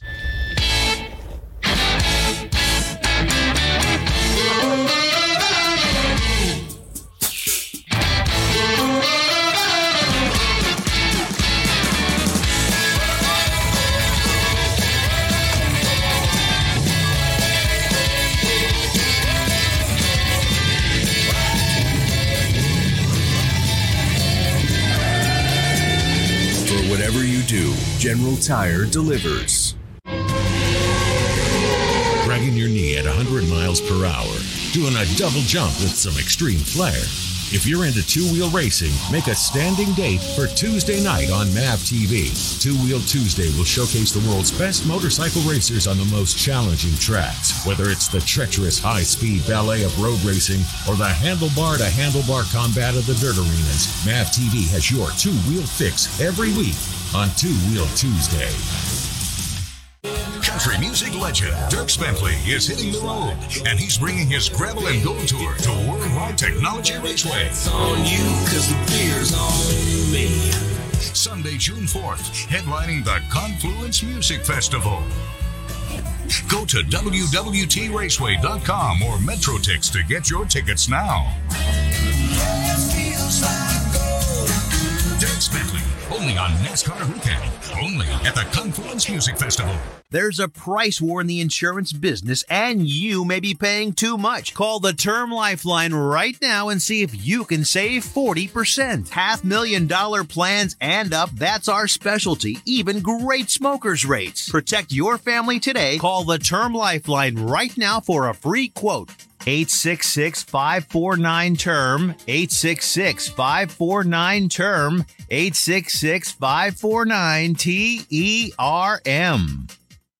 General Tire delivers. Dragging your knee at 100 miles per hour, doing a double jump with some extreme flair. If you're into two wheel racing, make a standing date for Tuesday night on MAV TV. Two Wheel Tuesday will showcase the world's best motorcycle racers on the most challenging tracks. Whether it's the treacherous high speed ballet of road racing or the handlebar to handlebar combat of the dirt arenas, MAV TV has your two wheel fix every week on Two Wheel Tuesday. Country music legend Dierks Bentley is hitting the road, and he's bringing his Gravel and Gold Tour to Worldwide Technology Raceway. It's on you, cause the beer's on me. Sunday, June 4th, headlining the Confluence Music Festival. Go to WWTRaceway.com or MetroTix to get your tickets now. Dierks Bentley, only on NASCAR Weekend, only at the Confluence Music Festival. There's a price war in the insurance business, and you may be paying too much. Call the Term Lifeline right now and see if you can save 40%. Half million dollar plans and up, that's our specialty. Even great smokers' rates. Protect your family today. Call the Term Lifeline right now for a free quote. 866 549 term. 866 549 term. 866 549 T E R M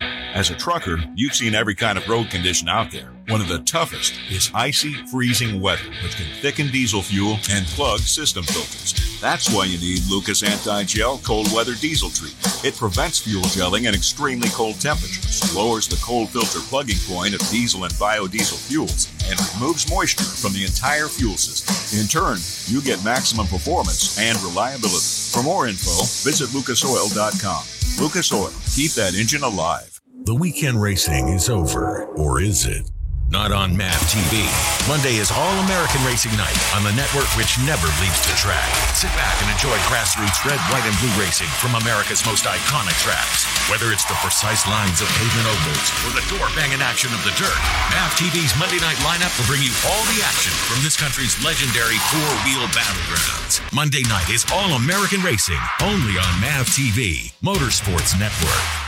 As a trucker, you've seen every kind of road condition out there. One of the toughest is icy, freezing weather, which can thicken diesel fuel and plug system filters. That's why you need Lucas Anti-Gel Cold Weather Diesel Treatment. It prevents fuel gelling at extremely cold temperatures, lowers the cold filter plugging point of diesel and biodiesel fuels, and removes moisture from the entire fuel system. In turn, you get maximum performance and reliability. For more info, visit lucasoil.com. Lucas Oil, keep that engine alive. The weekend racing is over, or is it? Not on MAV TV. Monday is All American Racing Night on the network which never leaves the track. Sit back and enjoy grassroots red, white, and blue racing from America's most iconic tracks. Whether it's the precise lines of pavement ovals or the door banging action of the dirt, MAV TV's Monday night lineup will bring you all the action from this country's legendary four wheel battlegrounds. Monday night is All American Racing, only on MAV TV, Motorsports Network.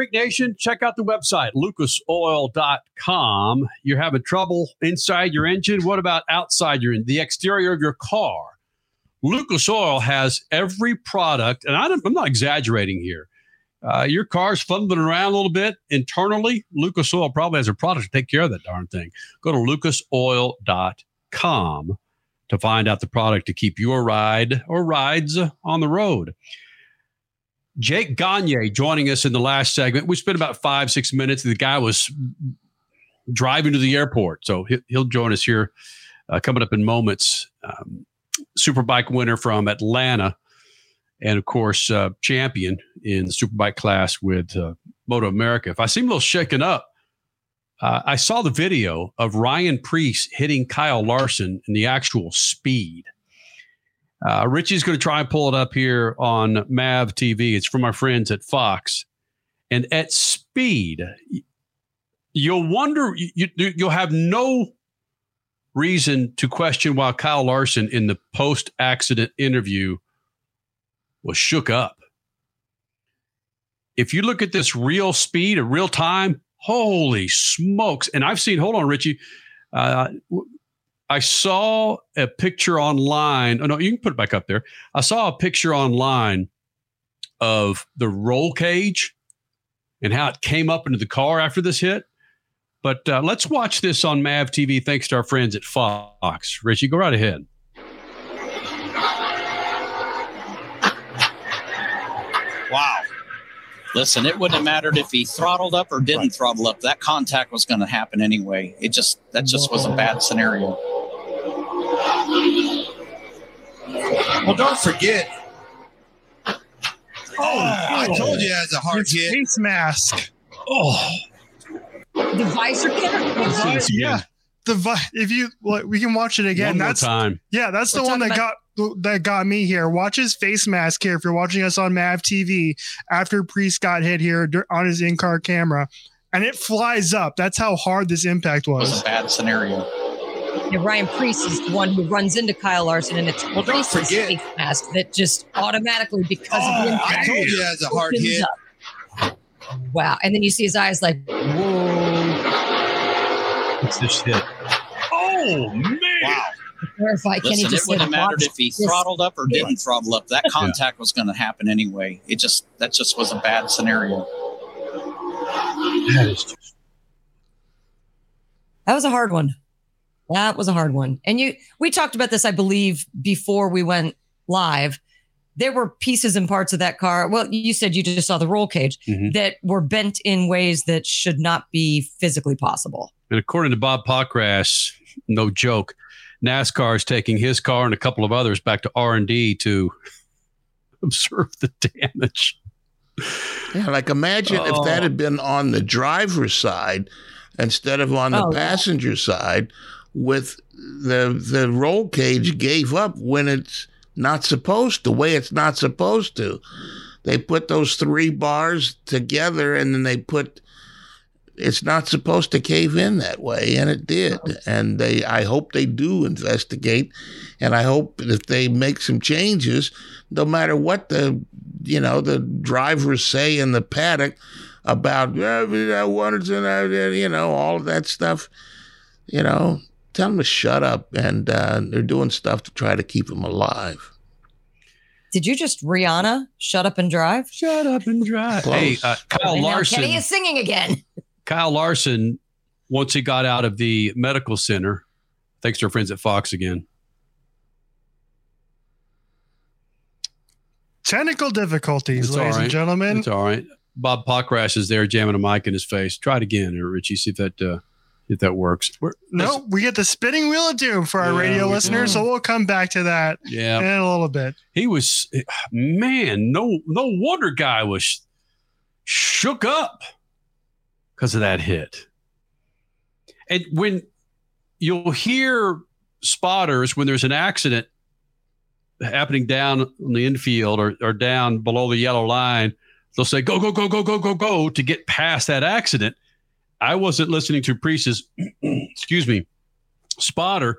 Freak Nation, check out the website, lucasoil.com. You're having trouble inside your engine. What about outside your the exterior of your car? Lucas Oil has every product, and I am not exaggerating here. Uh, your car's fumbling around a little bit internally. Lucas Oil probably has a product to take care of that darn thing. Go to lucasoil.com to find out the product to keep your ride or rides on the road. Jake Gagne joining us in the last segment. We spent about five, six minutes. The guy was driving to the airport. So he'll join us here uh, coming up in moments. Um, Superbike winner from Atlanta, and of course, uh, champion in the Superbike class with uh, MotoAmerica. If I seem a little shaken up, uh, I saw the video of Ryan Preece hitting Kyle Larson in the actual speed. Uh, Richie's going to try and pull it up here on MAV TV. It's from our friends at Fox. And at speed, you'll wonder, you, you'll have no reason to question why Kyle Larson in the post accident interview was shook up. If you look at this real speed or real time, holy smokes. And I've seen, hold on, Richie. Uh, I saw a picture online. Oh, no, you can put it back up there. I saw a picture online of the roll cage and how it came up into the car after this hit. But uh, let's watch this on MAV TV thanks to our friends at Fox. Richie, go right ahead. Wow. Listen, it wouldn't have mattered if he throttled up or didn't throttle up. That contact was going to happen anyway. It just that just was a bad scenario. Well, don't forget. Oh, I oh. told you it has a hard hit. Face mask. Oh, the visor killer. yeah. The vi- if you like, we can watch it again. One that's time. Yeah, that's the We're one that talking got that got me here. Watch his face mask here. If you're watching us on MAV TV after Preece got hit here on his in-car camera, and it flies up. That's how hard this impact It was was. a bad scenario. Yeah, Ryan Preece is the one who runs into Kyle Larson, and it's Well, don't Preece's forget- face mask that just automatically, because of oh, the Oh, impact, I told you it has a hard opens hit. up. Wow! And then you see his eyes like, whoa! what's this shit?" Oh, man. Wow. Clarify, Kenny Listen, it wouldn't have mattered if he this." throttled up or didn't throttle up. That contact was going to happen anyway. It just that just was a bad scenario. That is just That was a hard one. That was a hard one. And you, we talked about this, I believe, before we went live. There were pieces and parts of that car. Well, you said you just saw the roll cage Mhm. that were bent in ways that should not be physically possible. And according to Bob Pockrass, no joke, NASCAR is taking his car and a couple of others back to R and D to [laughs] observe the damage. Yeah, like imagine if that Oh. had been on the driver's side instead of on the Oh, yeah. passenger side, with the the roll cage gave up when it's not supposed to, the way it's not supposed to. They put those three bars together and then they put it's not supposed to cave in that way and it did. And they i hope they do investigate and i hope if they make some changes no matter what the you know the drivers say in the paddock about uh, what is you know all of that stuff you know tell them to shut up and uh, they're doing stuff to try to keep them alive Did you just Rihanna shut up and drive? Shut up and drive. Close. Hey, uh, Kyle And Larson. Kenny is singing again. [laughs] Kyle Larson, once he got out of the medical center, thanks to our friends at Fox again. Technical difficulties, It's all ladies and gentlemen. It's all right. Bob Pockrass is there jamming a mic in his face. Try it again, here, Richie. See if that uh, if that works. We're, No, we get the spinning wheel of doom for our Yeah, radio listeners, do. so we'll come back to that Yeah. in a little bit. he was man. No, no wonder guy was shook up because of that hit. And when you'll hear spotters when there's an accident happening down on the infield or, or down below the yellow line, they'll say, go, go, go, go, go, go, go to get past that accident. I wasn't listening to Preece's, [clears throat] excuse me, spotter.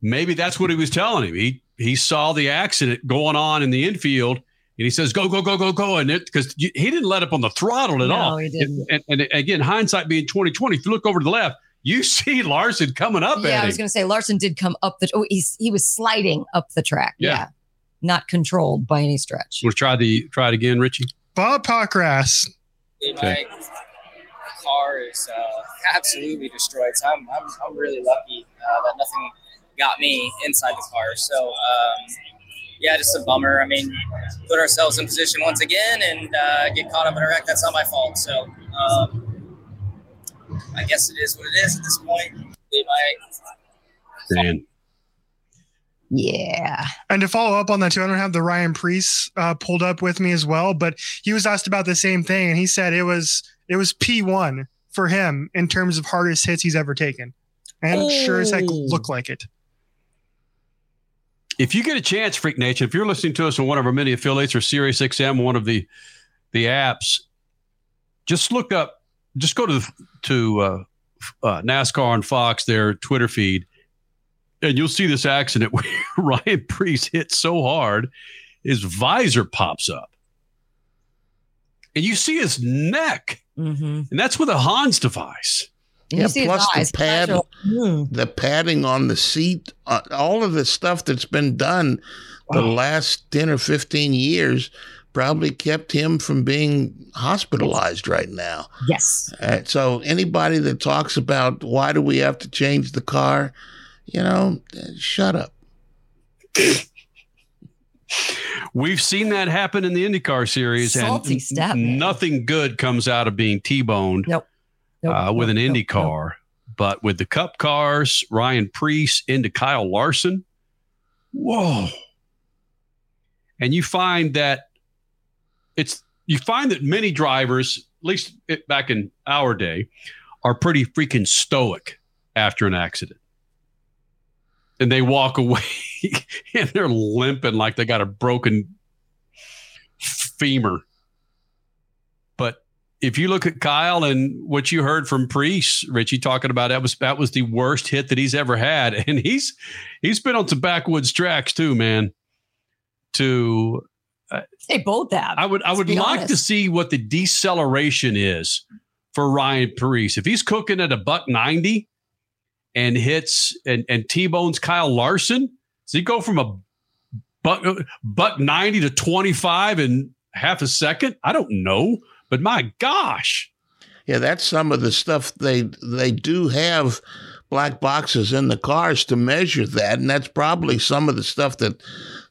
Maybe that's what he was telling him. He he saw the accident going on in the infield And he says, "Go, go, go, go, go!" And it because he didn't let up on the throttle at No, all. he didn't. And, and, and again, hindsight being twenty twenty, if you look over to the left, you [laughs] see Larson coming up yeah, at I was going to say Larson did come up the. Oh, he's he was sliding up the track. Yeah. Yeah, not controlled by any stretch. We'll try the try it again, Richie. Bob Pockrass. Okay. My car is uh, absolutely destroyed. So I'm, I'm, I'm really lucky uh, that nothing got me inside the car. So, um, yeah, just a bummer. I mean, put ourselves in position once again and uh, get caught up in a wreck. That's not my fault. So, um, I guess it is what it is at this point. They might Yeah. And to follow up on that too, I don't have the Ryan Preece uh, pulled up with me as well, but he was asked about the same thing, and he said it was it was P one for him in terms of hardest hits he's ever taken, and it sure as heck Oh. looked like it. if you get a chance, Freak Nation, if you're listening to us on one of our many affiliates or Sirius XM, one of the the apps, just look up, just go to to uh, uh, NASCAR and Fox, their Twitter feed, and you'll see this accident [laughs] where Ryan Preece hit so hard, his visor pops up, and you see his neck, Mm-hmm. and that's with a Hans device. Yeah, plus the pad, the padding on the seat, uh, all of the stuff that's been done the last 10 or 15 years probably kept him from being hospitalized right now. Yes. Uh, so anybody that talks about why do we have to change the car, you know, shut up. [laughs] We've seen that happen in the IndyCar series, Salty and n- nothing good comes out of being T-boned Nope. Nope, uh, with nope, an nope, Indy. But with the Cup cars, Ryan Preece into Kyle Larson, whoa! And you find that it's you find that many drivers, at least back in our day, are pretty freaking stoic after an accident, and they walk away [laughs] [laughs] and they're limping like they got a broken femur. But if you look at Kyle and what you heard from Preece, Richie talking about that was that was the worst hit that he's ever had, [laughs] and he's he's been on some backwoods tracks too, man. To uh, They both have. I would I would like to see what the deceleration is for Ryan Preece. If he's cooking at a buck 90 and hits and, and T-bones Kyle Larson, does he go from a buck buck 90 to 25 in half a second? I don't know, but my gosh. Yeah, that's some of the stuff they they do have black boxes in the cars to measure that, and that's probably some of the stuff that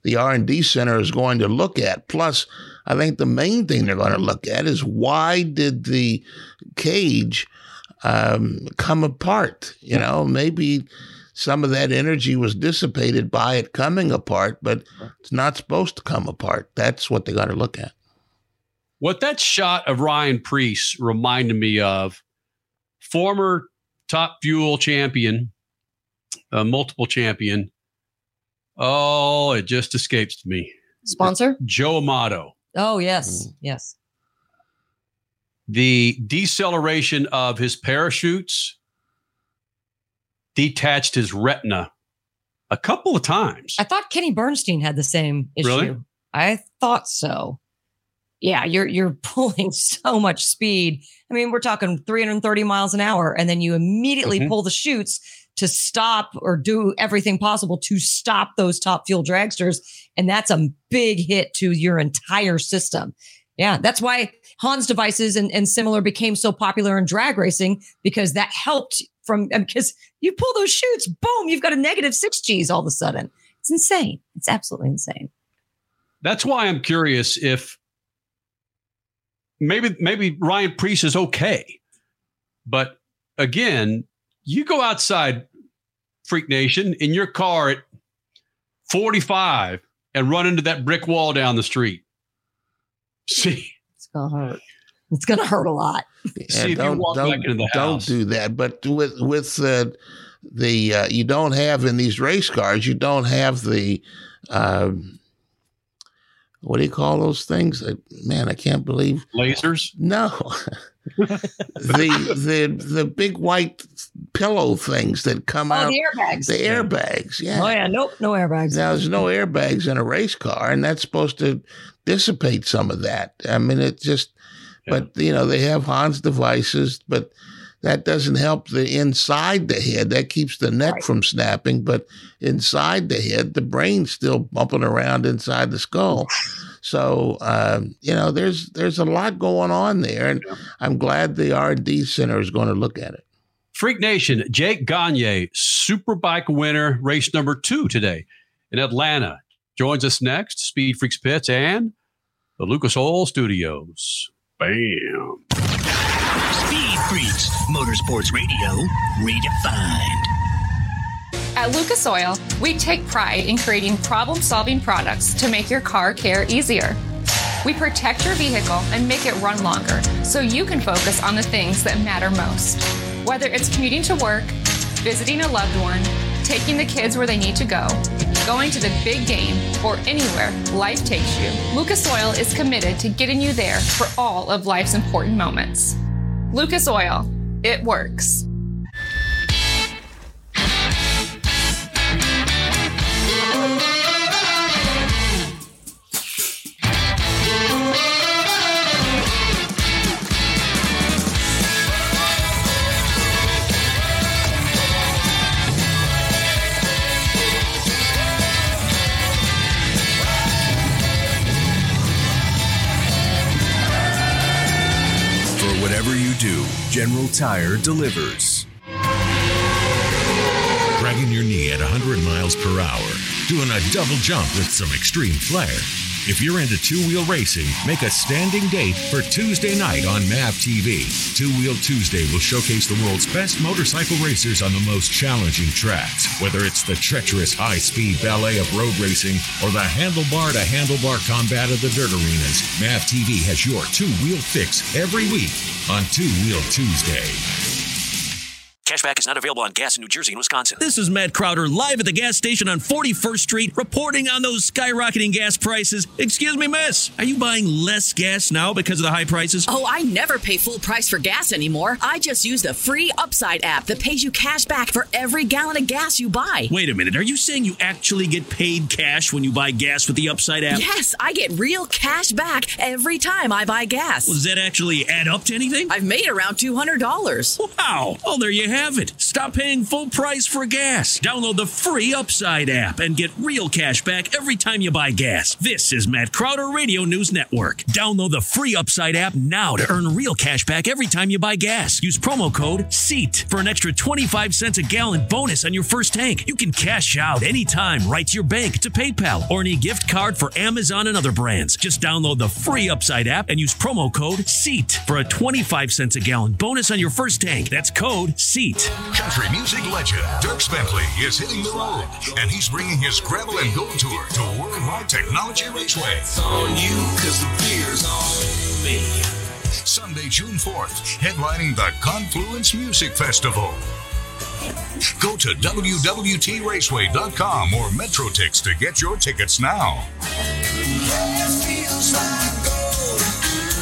the R and D center is going to look at. Plus, I think the main thing they're going to look at is why did the cage um, come apart? You know, maybe some of that energy was dissipated by it coming apart, but it's not supposed to come apart. That's what they got to look at. What that shot of Ryan Preece reminded me of former top fuel champion, uh, multiple champion. Oh, it just escapes me. Sponsor? Joe Amato. Oh yes, yes. The deceleration of his parachutes detached his retina a couple of times. I thought Kenny Bernstein had the same issue. Really? I thought so. Yeah, you're you're [laughs] pulling so much speed. I mean, we're talking 330 miles an hour, and then you immediately Mhm. pull the chutes to stop or do everything possible to stop those top fuel dragsters, and that's a big hit to your entire system. Yeah, that's why Hans devices and, and similar became so popular in drag racing because that helped from because you pull those shoots, boom, you've got a negative six G's all of a sudden. It's insane. It's absolutely insane. That's why I'm curious if maybe maybe Ryan Preece is okay. But again, you go outside Freak Nation in your car at 45 and run into that brick wall down the street. [laughs] See, It's gonna hurt. It's gonna hurt a lot. See if you walk back into the don't do that. But with with uh, the uh, you don't have in these race cars, you don't have the um, what do you call those things? Uh, man, I can't believe lasers. No, [laughs] the the the big white pillow things that come Oh, out. the airbags. The airbags, yeah. Oh yeah, nope, no airbags. Now there's no airbags in a race car, and that's supposed to dissipate some of that. I mean, it just, but you know, they have Hans devices, but that doesn't help the inside the head. That keeps the neck from snapping, but inside the head, the brain's still bumping around inside the skull. So um, you know, there's there's a lot going on there, and I'm glad the R and D center is going to look at it. Freak Nation, Jake Gagne, Superbike winner, race number two today in Atlanta, joins us next. Speed Freaks Pits and the Lucas Oil Studios. Bam. Speed Freaks, Motorsports Radio, redefined. At Lucas Oil, we take pride in creating problem solving products to make your car care easier. We protect your vehicle and make it run longer so you can focus on the things that matter most. Whether it's commuting to work, visiting a loved one, taking the kids where they need to go, going to the big game, or anywhere life takes you, Lucas Oil is committed to getting you there for all of life's important moments. Lucas Oil, it works. General Tire delivers. Dragging your knee at 100 miles per hour, doing a double jump with some extreme flair. If you're into two wheel racing, make a standing date for Tuesday night on MAV TV. Two Wheel Tuesday will showcase the world's best motorcycle racers on the most challenging tracks. Whether it's the treacherous high speed ballet of road racing or the handlebar to handlebar combat of the dirt arenas, MAV TV has your two wheel fix every week on Two Wheel Tuesday. Cashback is not available on gas in New Jersey and Wisconsin. This is Matt Crowder live at the gas station on 41st Street reporting on those skyrocketing gas prices. Excuse me, miss. Are you buying less gas now because of the high prices? Oh, I never pay full price for gas anymore. I just use the free Upside app that pays you cash back for every gallon of gas you buy. Wait a minute. Are you saying you actually get paid cash when you buy gas with the Upside app? Yes, I get real cash back every time I buy gas. Well, does that actually add up to anything? I've made around $200. Wow. Well, there you have it. Stop paying full price for gas. Download the free Upside app and get real cash back every time you buy gas. This is Matt Crowder Radio News Network. Download the free Upside app now to earn real cash back every time you buy gas. Use promo code SEAT for an extra 25 cents a gallon bonus on your first tank. You can cash out anytime right to your bank, to PayPal, or any gift card for Amazon and other brands. Just download the free Upside app and use promo code SEAT for a 25 cents a gallon bonus on your first tank. That's code SEAT. Country music legend Dierks Bentley is hitting the road, and he's bringing his gravel and gold tour to Worldwide Technology Raceway. It's on you, cause the beer's on me. Sunday, June 4th, headlining the Confluence Music Festival. Go to WWTRaceway.com or MetroTix to get your tickets now.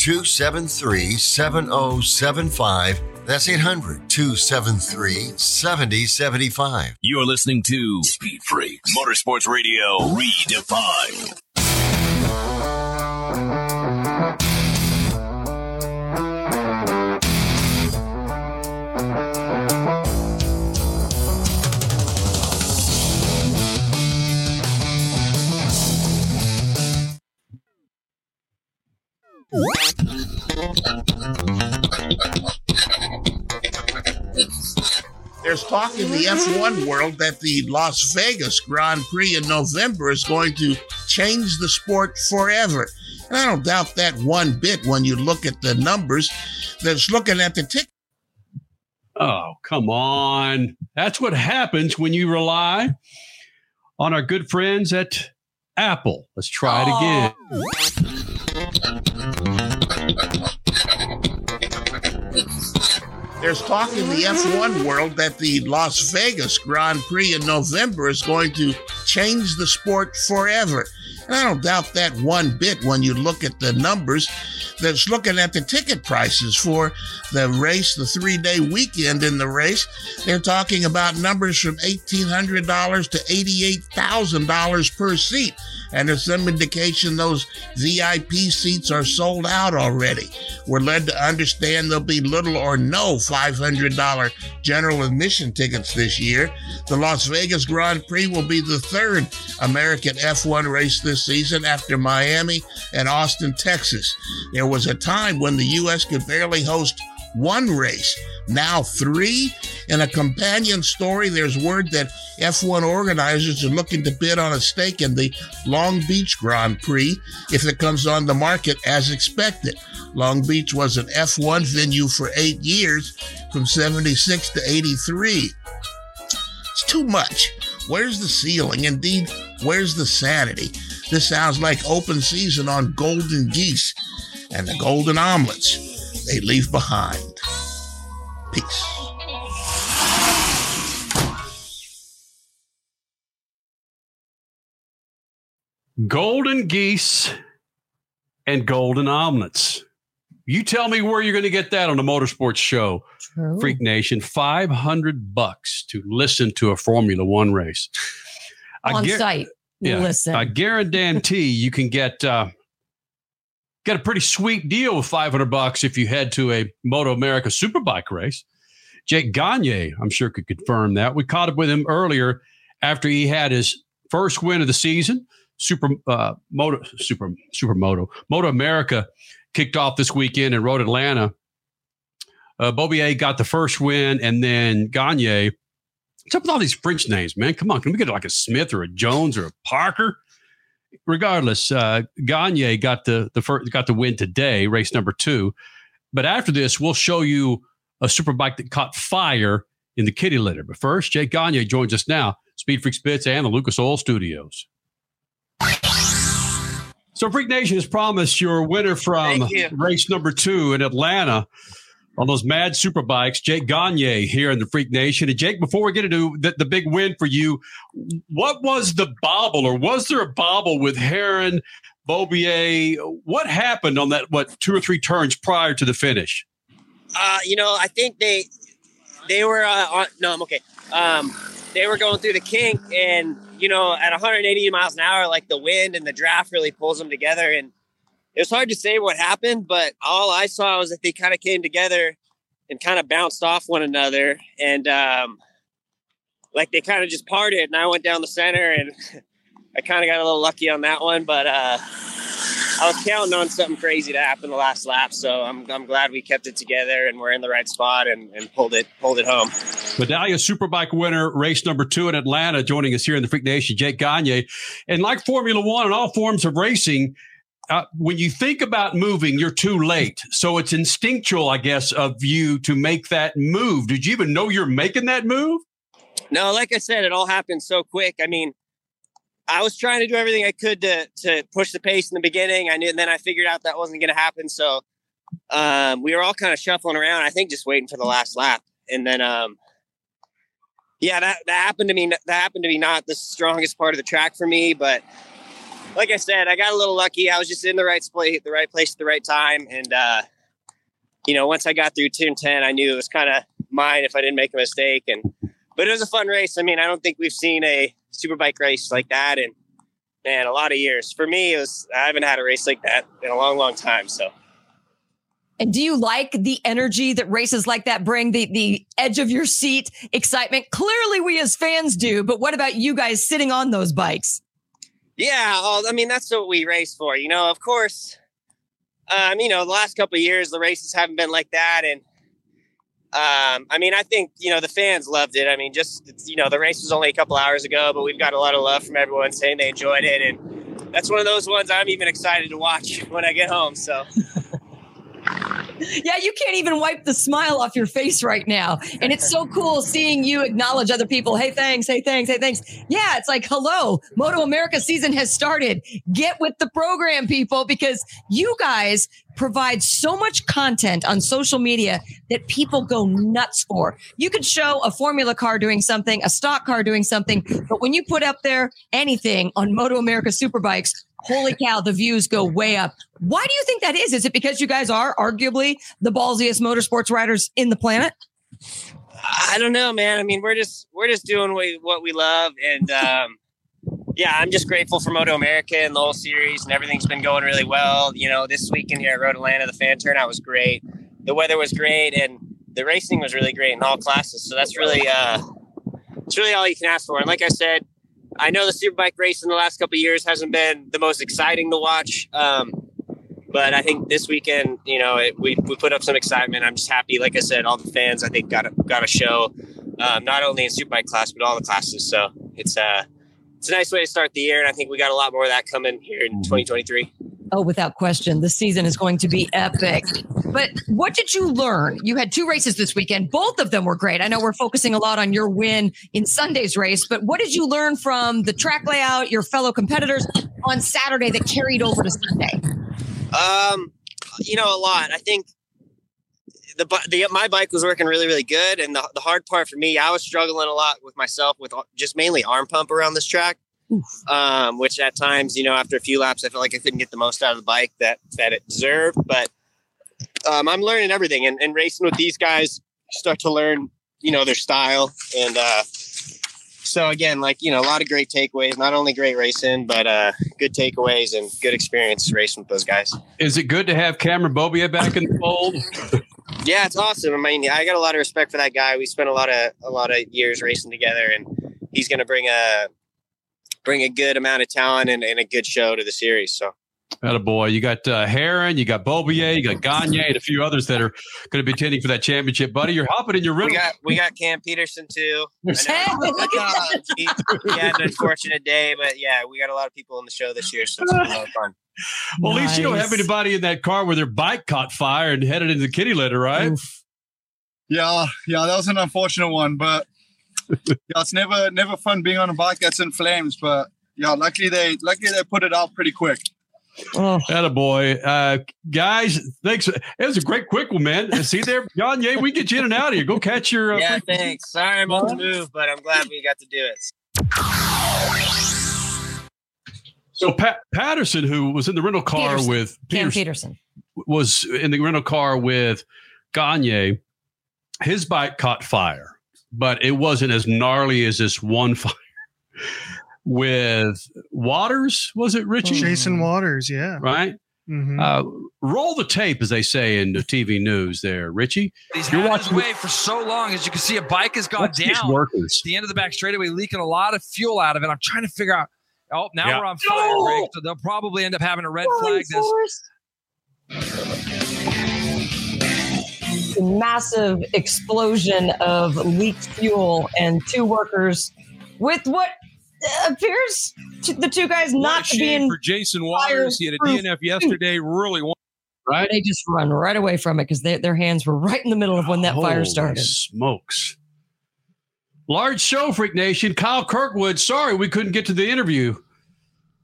273 7075. That's 800 273 7075. You're listening to Speed Freaks Motorsports Radio Redefined. What? There's talk in the F1 world that the Las Vegas Grand Prix in November is going to change the sport forever. And I don't doubt that one bit when you look at the numbers that's looking at the ticket. Oh, come on. That's what happens when you rely on our good friends at Apple. Let's try it oh. again. Oh. There's talk in the F1 world that the Las Vegas Grand Prix in November is going to change the sport forever. And I don't doubt that one bit when you look at the numbers that's looking at the ticket prices for the race, the three day weekend in the race. They're talking about numbers from $1,800 to $88,000 per seat. And there's some indication those VIP seats are sold out already. We're led to understand there'll be little or no $500 general admission tickets this year. The Las Vegas Grand Prix will be the third American F1 race this season after Miami and Austin, Texas. There was a time when the U.S. could barely host one race, now three. In a companion story, there's word that F1 organizers are looking to bid on a stake in the Long Beach Grand Prix if it comes on the market as expected. Long Beach was an F1 venue for eight years, from 76 to 83. It's too much. Where's the ceiling? Indeed, where's the sanity? This sounds like open season on golden geese and the golden omelets they leave behind. Peace. Golden geese and golden omelets. You tell me where you're going to get that on the Motorsports Show, True. Freak Nation. Five hundred bucks to listen to a Formula One race On guar- site. Yeah, Listen. I guarantee you can get uh, get a pretty sweet deal with five hundred bucks if you head to a MotoAmerica Superbike race. Jake Gagne, I'm sure, could confirm that. We caught up with him earlier after he had his first win of the season. Super uh, Moto Super Supermoto MotoAmerica kicked off this weekend in Road Atlanta. Uh, Beaubier got the first win, and then Gagne. What's up with all these French names, man? Come on, can we get like a Smith or a Jones or a Parker? Regardless, uh, Gagne got the the first got the win today, race number two. But after this, we'll show you a superbike that caught fire in the kitty litter. But first, Jake Gagne joins us now, Speed Freak Spitz and the Lucas Oil Studios. So, Freak Nation has promised your winner from you. race number two in Atlanta on those mad super bikes. Jake Gagne here in the Freak Nation. And Jake, before we get into the, the big win for you, what was the bobble, or was there a bobble with Herrin, Beaubier? What happened on that? What two or three turns prior to the finish? Uh, you know, I think they they were uh, on. No, I'm okay. Um, they were going through the kink, and you know, at 180 miles an hour, like the wind and the draft really pulls them together, and it was hard to say what happened. But all I saw was that they kind of came together and kind of bounced off one another, and um, like they kind of just parted. And I went down the center, and [laughs] I kind of got a little lucky on that one, but. uh I was counting on something crazy to happen the last lap, so I'm, I'm glad we kept it together and we're in the right spot and, and pulled it pulled it home. Medallia Superbike winner, race number two in Atlanta, joining us here in the Freak Nation, Jake Gagne. And like Formula One and all forms of racing, uh, when you think about moving, you're too late. So it's instinctual, I guess, of you to make that move. Did you even know you're making that move? No, like I said, it all happened so quick. I mean, I was trying to do everything I could to to push the pace in the beginning. I knew, and then I figured out that wasn't going to happen. So um, we were all kind of shuffling around. I think just waiting for the last lap, and then um, yeah, that that happened to me. That happened to be not the strongest part of the track for me, but like I said, I got a little lucky. I was just in the right place, the right place at the right time, and uh, you know, once I got through turn ten, I knew it was kind of mine if I didn't make a mistake. And but it was a fun race. I mean, I don't think we've seen a superbike race like that in man a lot of years. For me, it was I haven't had a race like that in a long, long time. So And do you like the energy that races like that bring, the the edge of your seat excitement? Clearly, we as fans do. But what about you guys sitting on those bikes? Yeah, I mean that's what we race for. You know, of course. Um, you know, the last couple years the races haven't been like that, and um, I mean, I think you know the fans loved it. I mean, just you know, the race was only a couple hours ago, but we've got a lot of love from everyone saying they enjoyed it, and that's one of those ones I'm even excited to watch [laughs] when I get home. So [laughs] yeah, you can't even wipe the smile off your face right now. And it's so cool seeing you acknowledge other people. Hey, thanks. Hey, thanks. Hey, thanks. Yeah, it's like, hello, MotoAmerica season has started. Get with the program, people, because you guys provide so much content on social media that people go nuts for. You could show a formula car doing something, a stock car doing something, but when you put up there anything on MotoAmerica Superbikes, holy cow, the views go way up. Why do you think that is? Is it because you guys are arguably the ballsiest motorsports riders in the planet? I don't know, man. I mean, we're just we're just doing what we, what we love, and um, yeah, I'm just grateful for MotoAmerica and the whole series, and everything's been going really well. You know, this weekend here at Road Atlanta, the fan turnout was great, the weather was great, and the racing was really great in all classes. So that's really uh, it's really all you can ask for. And like I said, I know the Superbike race in the last couple years hasn't been the most exciting to watch. Um, but I think this weekend, you know, it, we, we put up some excitement. I'm just happy. Like I said, all the fans, I think, got a, got a show, um, not only in Superbike class, but all the classes. So it's, uh, it's a nice way to start the year. And I think we got a lot more of that coming here in 2023. Oh, without question. The season is going to be epic. But what did you learn? You had two races this weekend. Both of them were great. I know we're focusing a lot on your win in Sunday's race, but what did you learn from the track layout, your fellow competitors on Saturday that carried over to Sunday? Um, you know, a lot. I think the, the my bike was working really, really good. And the, the hard part for me, I was struggling a lot with myself with just mainly arm pump around this track um, which at times, you know, after a few laps, I felt like I couldn't get the most out of the bike that that it deserved. But um, I'm learning everything, and, and racing with these guys, start to learn, you know, their style, and uh, so again, like you know, a lot of great takeaways. Not only great racing, but uh, good takeaways and good experience racing with those guys. Is it good to have Cameron Beaubier back in the fold? [laughs] yeah, it's awesome. I mean, I got a lot of respect for that guy. We spent a lot of a lot of years racing together, and he's going to bring a bring a good amount of talent and, and a good show to the series. So. A boy. You got uh, Herrin, you got Beaubier, you got Gagne, and a few others that are going to be tending for that championship, buddy. You're hopping in your rental. We got we got Cam Petersen too. [laughs] he, he, had an unfortunate day, but yeah, we got a lot of people in the show this year, so it's been a lot of fun. [laughs] Well, nice. at least you don't have anybody in that car where their bike caught fire and headed into the kitty litter, right? Oof. Yeah, yeah, that was an unfortunate one, but [laughs] yeah, it's never never fun being on a bike that's in flames. But yeah, luckily they luckily they put it out pretty quick. Oh, a boy, uh, guys! Thanks. It was a great quick one, man. See there, [laughs] Gagne, we get you in and out of here. Go catch your. Uh, yeah, thanks. Sorry I'm on the move, but I'm glad we got to do it. So Pat Patterson, who was in the rental car Petersen. with Cam Petersen, was in the rental car with Gagne. His bike caught fire but it wasn't as gnarly as this one fire with Waters. Was it Richie? Jason Waters, yeah. Right. Mm-hmm. Uh, roll the tape, as they say in the TV news. There, Richie. He's You're had his way for so long. As you can see, a bike has gone down. Workers. The end of the back straightaway, leaking a lot of fuel out of it. I'm trying to figure out. Oh, now Yeah. we're on fire No! break, so they'll probably end up having a red flag this. massive explosion of leaked fuel and two workers with what appears to the two guys What not a to be in for Jason Waters. He had a fireproof DNF yesterday. Really want right. They just run right away from it because their hands were right in the middle of when that fire started. Smokes. Large show, Freak Nation. Kyle Kirkwood. Sorry we couldn't get to the interview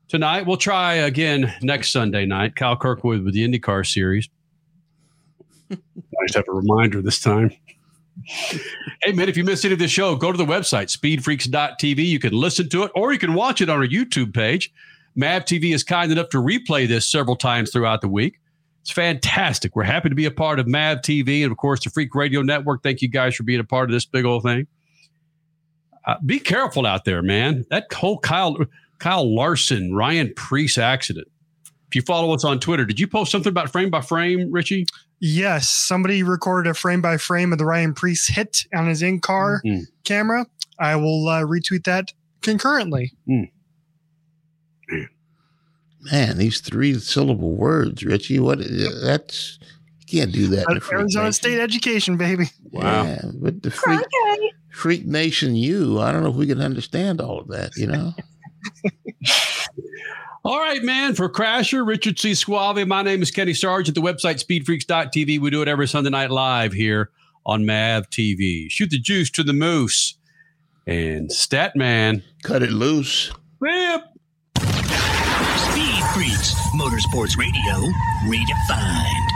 tonight. We'll try again next Sunday night. Kyle Kirkwood with the IndyCar series. [laughs] I just have a reminder this time. Hey, man, if you missed any of the show, go to the website, speedfreaks.tv. You can listen to it or you can watch it on our YouTube page. MAV TV is kind enough to replay this several times throughout the week. It's fantastic. We're happy to be a part of MAV TV and, of course, the Freak Radio Network. Thank you guys for being a part of this big old thing. Uh, be careful out there, man. That whole Kyle Kyle Larson, Ryan Preece accident. If you follow us on Twitter, did you post something about frame by frame, Richie? Yes, somebody recorded a frame by frame of the Ryan Preece hit on his in car Mm. camera. I will uh, retweet that concurrently. Man, these three syllable words, Richie. What? That's You can't do that. in Arizona nation. State education, baby. Yeah, but the freak, freak nation, you. I don't know if we can understand all of that. You know. [laughs] All right, man. For Crasher, Richard C. Suave, my name is Kenny Sarge at the website speedfreaks.tv. We do it every Sunday night live here on MAV TV. Shoot the juice to the moose. And Statman. Cut it loose. Whip. Speed Freaks, Motorsports Radio, redefined.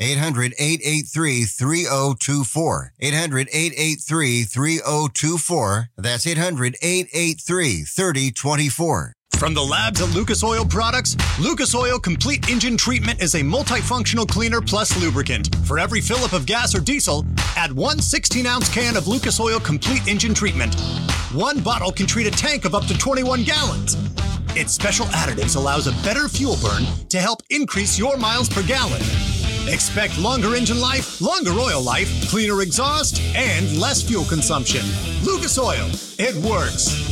800 883 3024. 800 883 3024. That's 800 883 3024. From the labs at Lucas Oil Products, Lucas Oil Complete Engine Treatment is a multifunctional cleaner plus lubricant. For every fill up of gas or diesel, add one 16 ounce can of Lucas Oil Complete Engine Treatment. One bottle can treat a tank of up to 21 gallons. Its special additives allows a better fuel burn to help increase your miles per gallon. Expect longer engine life, longer oil life, cleaner exhaust, and less fuel consumption. Lucas Oil, it works.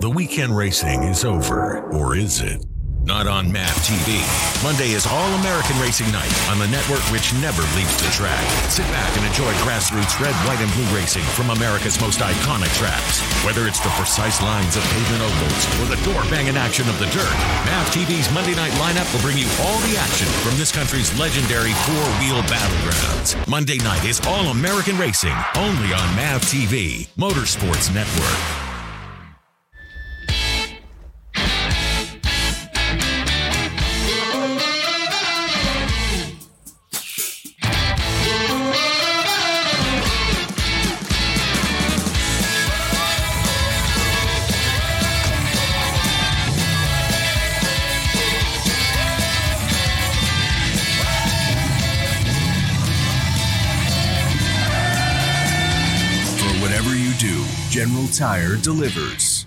The weekend racing is over, or is it? Not on MAV TV. Monday is All American Racing Night on the network which never leaves the track. Sit back and enjoy grassroots red, white, and blue racing from America's most iconic tracks. Whether it's the precise lines of pavement ovals or the door banging action of the dirt, MAV TV's Monday night lineup will bring you all the action from this country's legendary four wheel battlegrounds. Monday night is All American Racing, only on MAV TV, Motorsports Network. Tire delivers.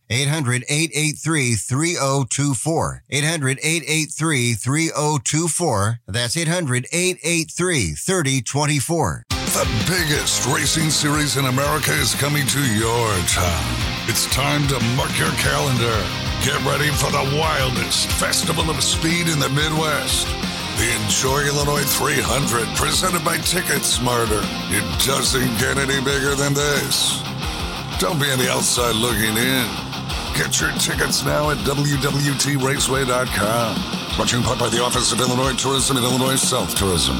800 883 3024. 800 883 3024. That's 800 883 3024. The biggest racing series in America is coming to your town. It's time to mark your calendar. Get ready for the wildest festival of speed in the Midwest. The Enjoy Illinois 300, presented by TicketSmarter. It doesn't get any bigger than this. Don't be on the outside looking in. Get your tickets now at WWTRaceway.com. Brought to you in part by the Office of Illinois Tourism and Illinois South Tourism.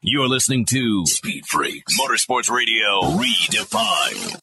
You're listening to Speed Freaks, Motorsports Radio, redefined.